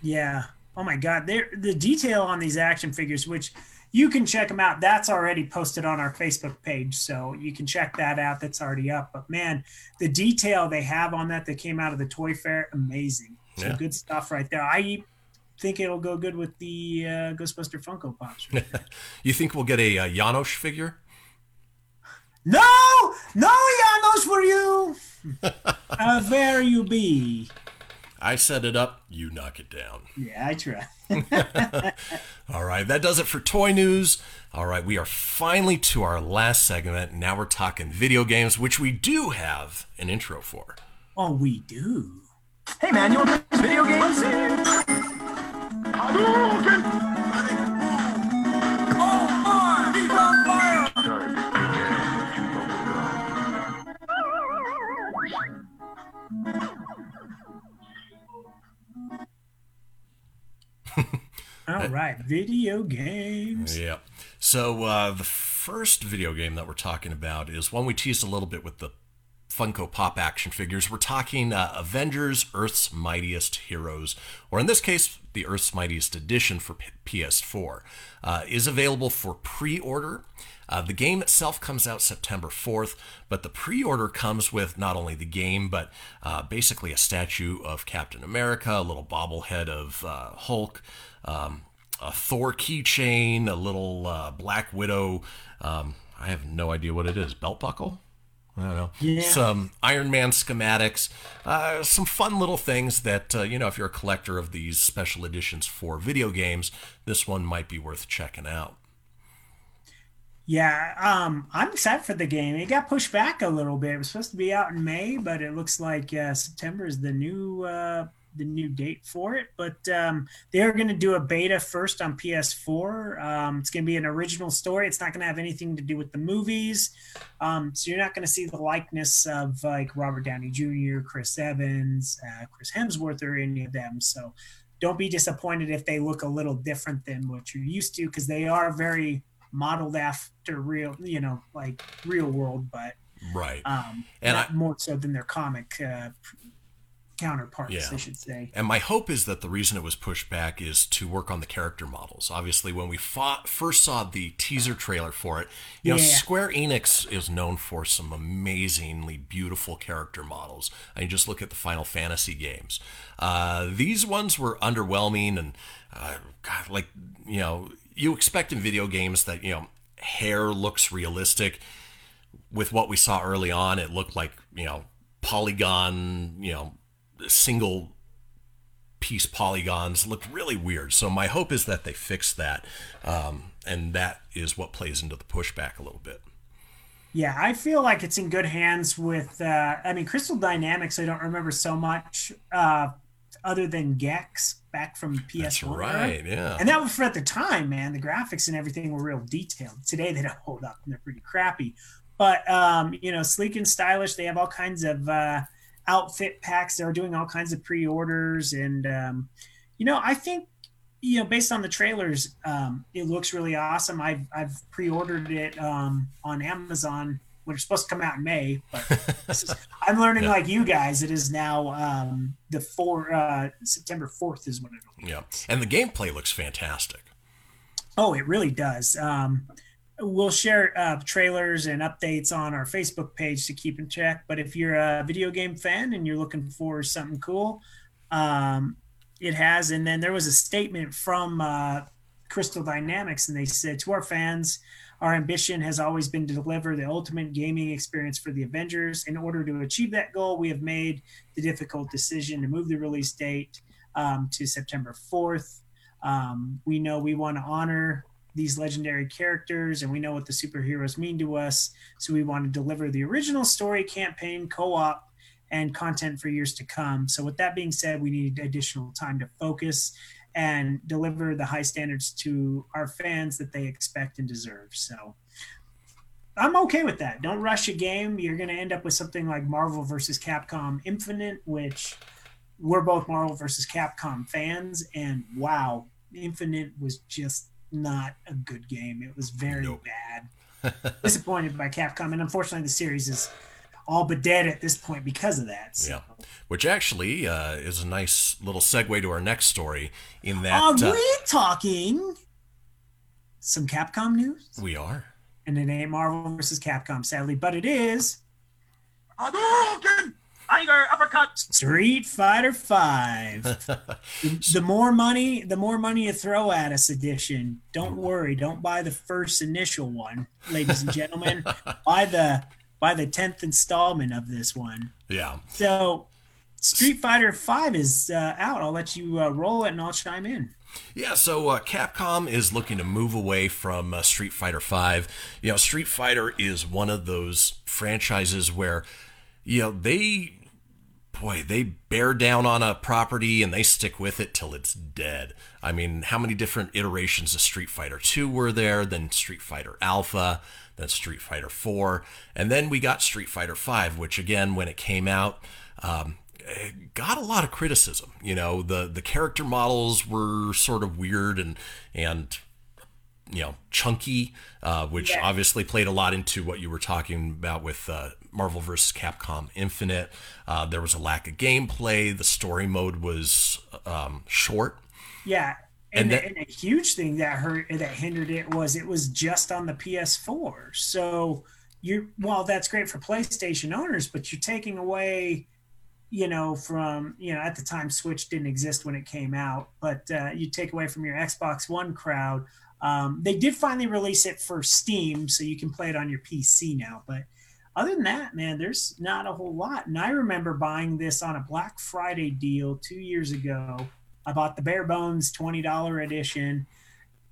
C: Yeah. Oh my God. There, the detail on these action figures, which you can check them out. That's already posted on our Facebook page, so you can check that out. That's already up. But man, the detail they have on that that came out of the toy fair, amazing. Some
A: Yeah.
C: good stuff right there. I think it'll go good with the uh, Ghostbuster Funko Pops. right.
A: You think we'll get a uh, Janosz figure?
C: no, no, Janosz, for you. uh, where you be?
A: I set it up, you knock it down.
C: Yeah, I try.
A: All right, that does it for toy news. All right, we are finally to our last segment. Now we're talking video games, which we do have an intro for.
C: Oh, we do.
F: Hey man, you want to play video games?
C: All right, video games.
A: Yeah. So uh, the first video game that we're talking about is one we teased a little bit with the Funko Pop action figures. We're talking uh, Avengers: Earth's Mightiest Heroes, or in this case, the Earth's Mightiest Edition for P- PS4, uh, is available for pre-order. Uh, the game itself comes out September 4th, but the pre order comes with not only the game, but uh, basically a statue of Captain America, a little bobblehead of uh, Hulk, um, a Thor keychain, a little uh, Black Widow. Um, I have no idea what it is. Belt buckle? I don't know.
C: Yeah.
A: Some Iron Man schematics, uh, some fun little things that, uh, you know, if you're a collector of these special editions for video games, this one might be worth checking out.
C: Yeah, um, I'm excited for the game. It got pushed back a little bit. It was supposed to be out in May, but it looks like uh, September is the new uh, the new date for it. But um, they're going to do a beta first on PS4. Um, it's going to be an original story. It's not going to have anything to do with the movies, um, so you're not going to see the likeness of like Robert Downey Jr., Chris Evans, uh, Chris Hemsworth, or any of them. So don't be disappointed if they look a little different than what you're used to, because they are very modeled after real, you know, like real world, but
A: Right.
C: um,
A: And I-
C: more so than their comic uh, counterparts,
A: Yeah.
C: I should say.
A: And my hope is that the reason it was pushed back is to work on the character models. Obviously, when we fought, first saw the teaser trailer for it, you know, Square Enix is known for some amazingly beautiful character models. I mean, just look at the Final Fantasy games. Uh, these ones were underwhelming and, uh, God, like, you know, you expect in video games that, you know, hair looks realistic with what we saw early on, it looked like you know polygon, you know, single piece polygons looked really weird. So my hope is that they fix that, um, and that is what plays into the pushback a little bit.
C: Yeah, I feel like it's in good hands with. Uh, I mean, Crystal Dynamics. I don't remember so much uh, other than Gex back from PS1.
A: That's right. Yeah.
C: And that was for at the time, man. The graphics and everything were real detailed. Today they don't hold up and they're pretty crappy. But um, you know, sleek and stylish. They have all kinds of uh, outfit packs. They're doing all kinds of pre-orders, and um, you know, I think you know, based on the trailers, um, it looks really awesome. I've I've pre-ordered it um, on Amazon. When it's supposed to come out in May, but is, I'm learning like you guys. It is now um, the four uh, September fourth is when it'll.
A: Yeah. And the gameplay looks fantastic.
C: Oh, it really does. We'll share uh, trailers and updates on our Facebook page to keep in check. But if you're a video game fan and you're looking for something cool, um, it has. And then there was a statement from uh, Crystal Dynamics, and they said to our fans, our ambition has always been to deliver the ultimate gaming experience for the Avengers. In order to achieve that goal, we have made the difficult decision to move the release date um, to September 4th. Um, we know we want to honor these legendary characters and we know what the superheroes mean to us. So we want to deliver the original story, campaign, co op, and content for years to come. So, with that being said, we need additional time to focus and deliver the high standards to our fans that they expect and deserve. So, I'm okay with that. Don't rush a game. You're going to end up with something like Marvel versus Capcom Infinite, which we're both Marvel versus Capcom fans. And wow, Infinite was just not a good game. It was very
A: Nope.
C: bad. Disappointed by Capcom. And unfortunately, the series is all but dead at this point because of that. So.
A: Yeah. Which actually uh, is a nice little segue to our next story. In that
C: Are
A: uh,
C: we talking some Capcom news?
A: we are.
C: And it ain't Marvel versus Capcom, sadly, but it is
F: Hadouken! Tiger uppercut!
C: Street Fighter Five. the, the more money, the more money you throw at us edition. Don't worry, don't buy the first initial one, ladies and gentlemen. buy the buy the tenth installment of this one.
A: Yeah.
C: So, Street Fighter Five is uh, out. I'll let you uh, roll it, and I'll chime in.
A: Yeah, so uh, Capcom is looking to move away from uh, Street Fighter V. You know, Street Fighter is one of those franchises where, you know, they, boy, they bear down on a property and they stick with it till it's dead. I mean, how many different iterations of Street Fighter 2 were there, then Street Fighter Alpha, then Street Fighter 4, and then we got Street Fighter 5, which again, when it came out, um, it got a lot of criticism. You know, the the character models were sort of weird and and you know chunky, uh, which
C: Yeah.
A: obviously played a lot into what you were talking about with uh, Marvel vs. Capcom Infinite. Uh, there was a lack of gameplay. The story mode was um, short.
C: Yeah.
A: And
C: And,
A: that-
C: and a huge thing that hurt that hindered it was it was just on the PS4. So you well, that's great for PlayStation owners, but you're taking away, you know, from you know at the time Switch didn't exist when it came out, but uh, you take away from your Xbox One crowd. Um, they did finally release it for Steam, so you can play it on your PC now. But other than that, man, there's not a whole lot. And I remember buying this on a Black Friday deal two years ago. I bought the bare bones twenty dollar edition.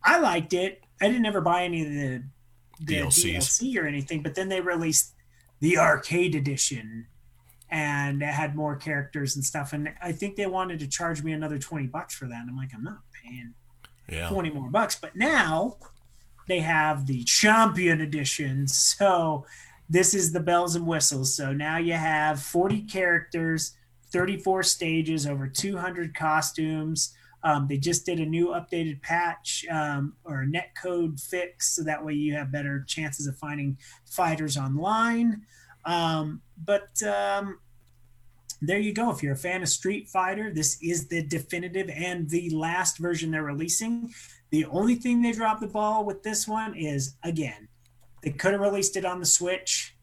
C: I liked it. I didn't ever buy any of the, the DLC or anything, but then they released the arcade edition and it had more characters and stuff. And I think they wanted to charge me another twenty bucks for that. And I'm like, I'm not paying
A: Yeah.
C: 20 more bucks. But now they have the champion edition. So this is the bells and whistles. So now you have 40 characters, 34 stages, over 200 costumes. Um, they just did a new updated patch um, or net code fix, so that way you have better chances of finding fighters online. Um, but um, there you go. If you're a fan of Street Fighter, this is the definitive and the last version they're releasing. The only thing they dropped the ball with this one is again, they could have released it on the Switch.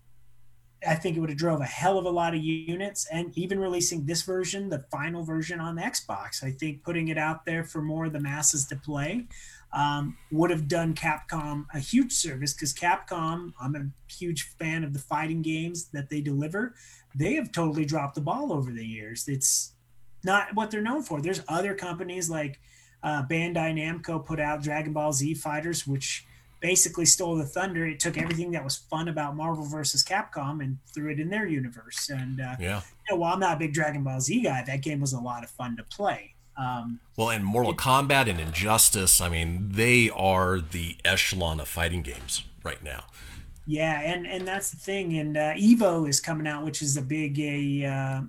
C: I think it would have drove a hell of a lot of units, and even releasing this version, the final version on the Xbox, I think putting it out there for more of the masses to play um, would have done Capcom a huge service because Capcom, I'm a huge fan of the fighting games that they deliver. They have totally dropped the ball over the years. It's not what they're known for. There's other companies like uh, Bandai Namco put out Dragon Ball Z Fighters, which basically stole the thunder. It took everything that was fun about Marvel versus Capcom and threw it in their universe. And uh,
A: Yeah.
C: you know, while I'm not a big Dragon Ball Z guy, that game was a lot of fun to play. Um,
A: Well, and Mortal Kombat and Injustice, I mean, they are the echelon of fighting games right now.
C: Yeah, and and that's the thing. And uh, Evo is coming out, which is a big a uh,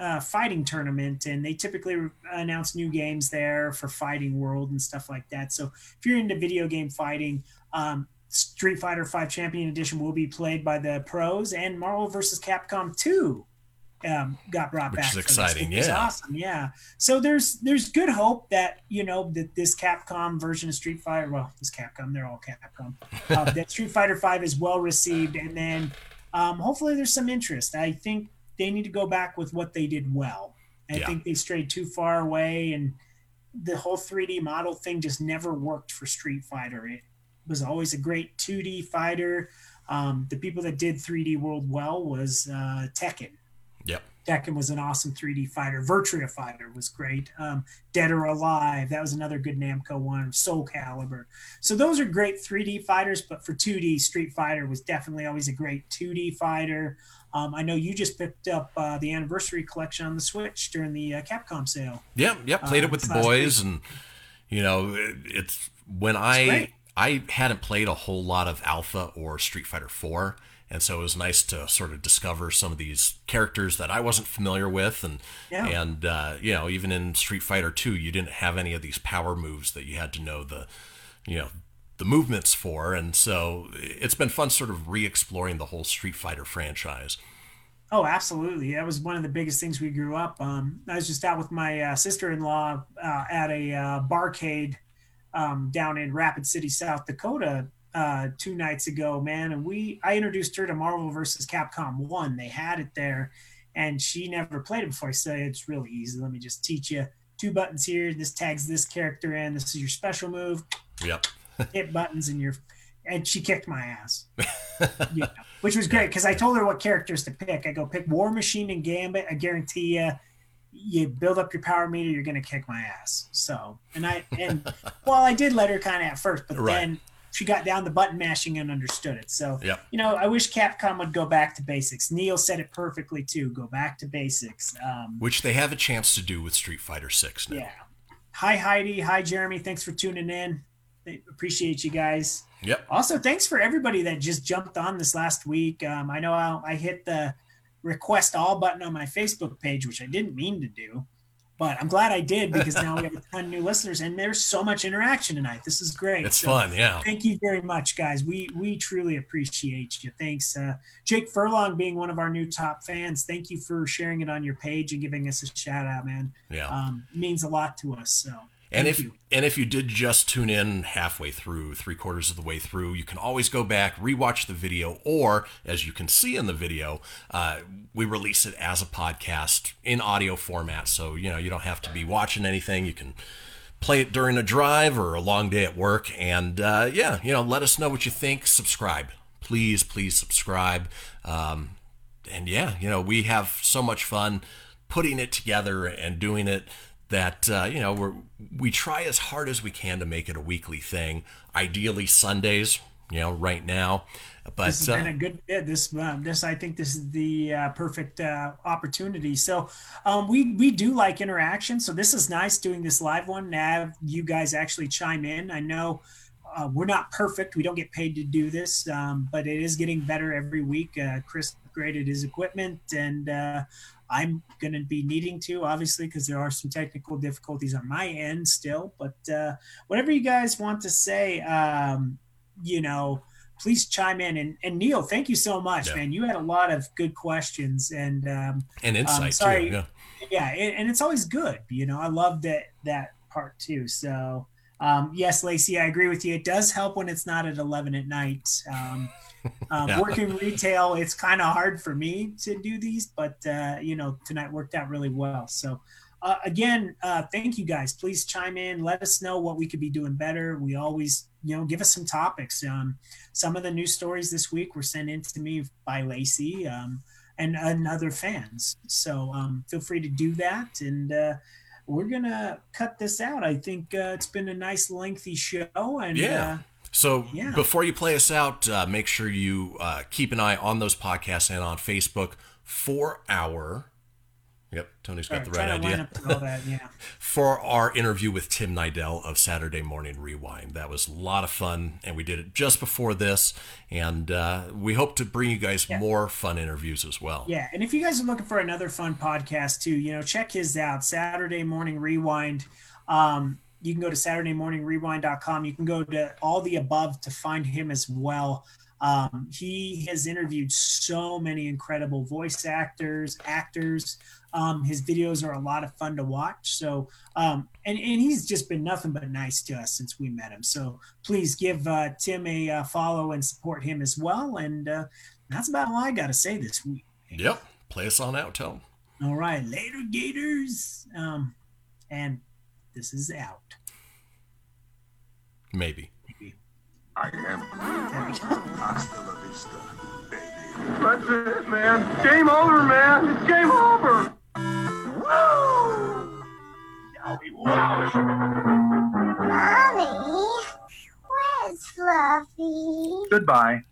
C: uh, fighting tournament, and they typically announce new games there for Fighting World and stuff like that. So if you're into video game fighting, um, Street Fighter Five Champion Edition will be played by the pros, and Marvel vs. Capcom Two um, got brought
A: Which
C: back.
A: is
C: for this,
A: exciting,
C: which is
A: yeah.
C: awesome. Yeah. So there's there's good hope that you know that this Capcom version of Street Fighter, well, this Capcom, they're all Capcom, uh, that Street Fighter Five is well received, and then um, hopefully there's some interest. I think they need to go back with what they did well. I
A: Yeah.
C: think they strayed too far away, and the whole 3D model thing just never worked for Street Fighter. It was always a great 2D fighter. Um, the people that did 3D World well was uh, Tekken.
A: Yep.
C: Tekken was an awesome 3D fighter. Virtua Fighter was great. Um, Dead or Alive, that was another good Namco one. Soul Calibur. So those are great 3D fighters, but for 2D, Street Fighter was definitely always a great 2D fighter. Um, I know you just picked up uh, the anniversary collection on the Switch during the uh, Capcom sale.
A: Yep, yep. Played
C: Uh,
A: it with the boys, and you know, it, it's when I
C: great.
A: I hadn't played a whole lot of Alpha or Street Fighter Four, and so it was nice to sort of discover some of these characters that I wasn't familiar with, and
C: Yeah.
A: and uh, you know, even in Street Fighter Two, you didn't have any of these power moves that you had to know the, you know. The movements for, and so it's been fun, sort of re-exploring the whole Street Fighter franchise.
C: Oh, absolutely. That was one of the biggest things we grew up. Um, I was just out with my uh, sister-in-law uh, at a uh, barcade um, down in Rapid City, South Dakota, uh, two nights ago, man. And we, I introduced her to Marvel versus Capcom One. They had it there, and she never played it before. I said it's really easy. Let me just teach you. Two buttons here. This tags this character in. This is your special move.
A: Yep.
C: Hit buttons, and you're. And she kicked my ass yeah, which was great because I told her what characters to pick. I go pick War Machine and Gambit. I guarantee you, you build up your power meter, you're gonna kick my ass. So, and I and well, I did let her kind of at first, but
A: Right.
C: then she got down the button mashing and understood it. So,
A: Yep.
C: you know, I wish Capcom would go back to basics. Neil said it perfectly too. Go back to basics. Um,
A: Which they have a chance to do with Street Fighter Six now.
C: yeah. Hi Heidi. Hi Jeremy. Thanks for tuning in. They- Appreciate you guys.
A: Yep.
C: Also, thanks for everybody that just jumped on this last week. Um, I know I, I hit the request all button on my Facebook page, which I didn't mean to do, but I'm glad I did because now we have a ton of new listeners and there's so much interaction tonight. This is great.
A: It's
C: So
A: fun, yeah.
C: Thank you very much, guys. We we truly appreciate you. Thanks, uh, Jake Furlong, being one of our new top fans. Thank you for sharing it on your page and giving us a shout out, man.
A: Yeah.
C: Um, means a lot to us. So
A: And
C: thank
A: if
C: you.
A: and if you did just tune in halfway through, three quarters of the way through, you can always go back, rewatch the video, or as you can see in the video, uh, we release it as a podcast in audio format. So you know you don't have to be watching anything. You can play it during a drive or a long day at work, and uh, yeah, you know, let us know what you think. Subscribe, please, please subscribe. Um, and yeah, you know, we have so much fun putting it together and doing it that uh, you know we're we try as hard as we can to make it a weekly thing. Ideally Sundays, you know, right now. But
C: this has
A: uh,
C: been a good fit. This, um, this, I think, this is the uh, perfect uh, opportunity. So, um, we we do like interaction. So this is nice doing this live one. to have you guys actually chime in. I know uh, we're not perfect. We don't get paid to do this, um, but it is getting better every week. Uh, Kris upgraded his equipment, and uh, I'm going to be needing to, obviously, because there are some technical difficulties on my end still. But uh, whatever you guys want to say, um, you know, please chime in. And, and Neil, thank you so much,
A: Yeah.
C: man. You had a lot of good questions, and um,
A: and insight
C: sorry.
A: too. Yeah.
C: yeah, and, and it's always good. You know, I love that that part too. So. Um, yes, Lacey, I agree with you. It does help when it's not at 11 at night. Um,
A: Yeah.
C: Working retail, it's kind of hard for me to do these, but uh, you know, tonight worked out really well. So, uh, again, uh, thank you guys. Please chime in. Let us know what we could be doing better. We always, you know, give us some topics. Um, some of the news stories this week were sent in to me by Lacey um, and, and other fans. So um, feel free to do that. And uh, we're gonna cut this out. I think uh, it's been a nice lengthy show. And
A: Yeah. So
C: Yeah.
A: before you play us out, uh, make sure you uh, keep an eye on those podcasts and on Facebook for our. Yep, Tony's got
C: uh,
A: the right idea.
C: that. Yeah.
A: for our interview with Tim Nidell of Saturday Morning Rewind. That was a lot of fun, and we did it just before this. And uh, we hope to bring you guys
C: Yeah.
A: more fun interviews as well.
C: Yeah, and if you guys are looking for another fun podcast too, you know, check his out. Saturday Morning Rewind. Um, you can go to SaturdayMorningRewind.com. You can go to all the above to find him as well. Um, he has interviewed so many incredible voice actors, actors. Um, his videos are a lot of fun to watch. So, um, and, and he's just been nothing but nice to us since we met him. So please give uh, Tim a uh, follow and support him as well. And uh, that's about all I got to say this week.
A: Yep. Play us on out, Tom.
C: All right, later, Gators. Um, and this is out.
A: Maybe.
B: I am hasta la vista, baby.
F: That's it, man. Game over, man. It's game over. Woo!
G: Mommy, where's Fluffy?
F: Goodbye.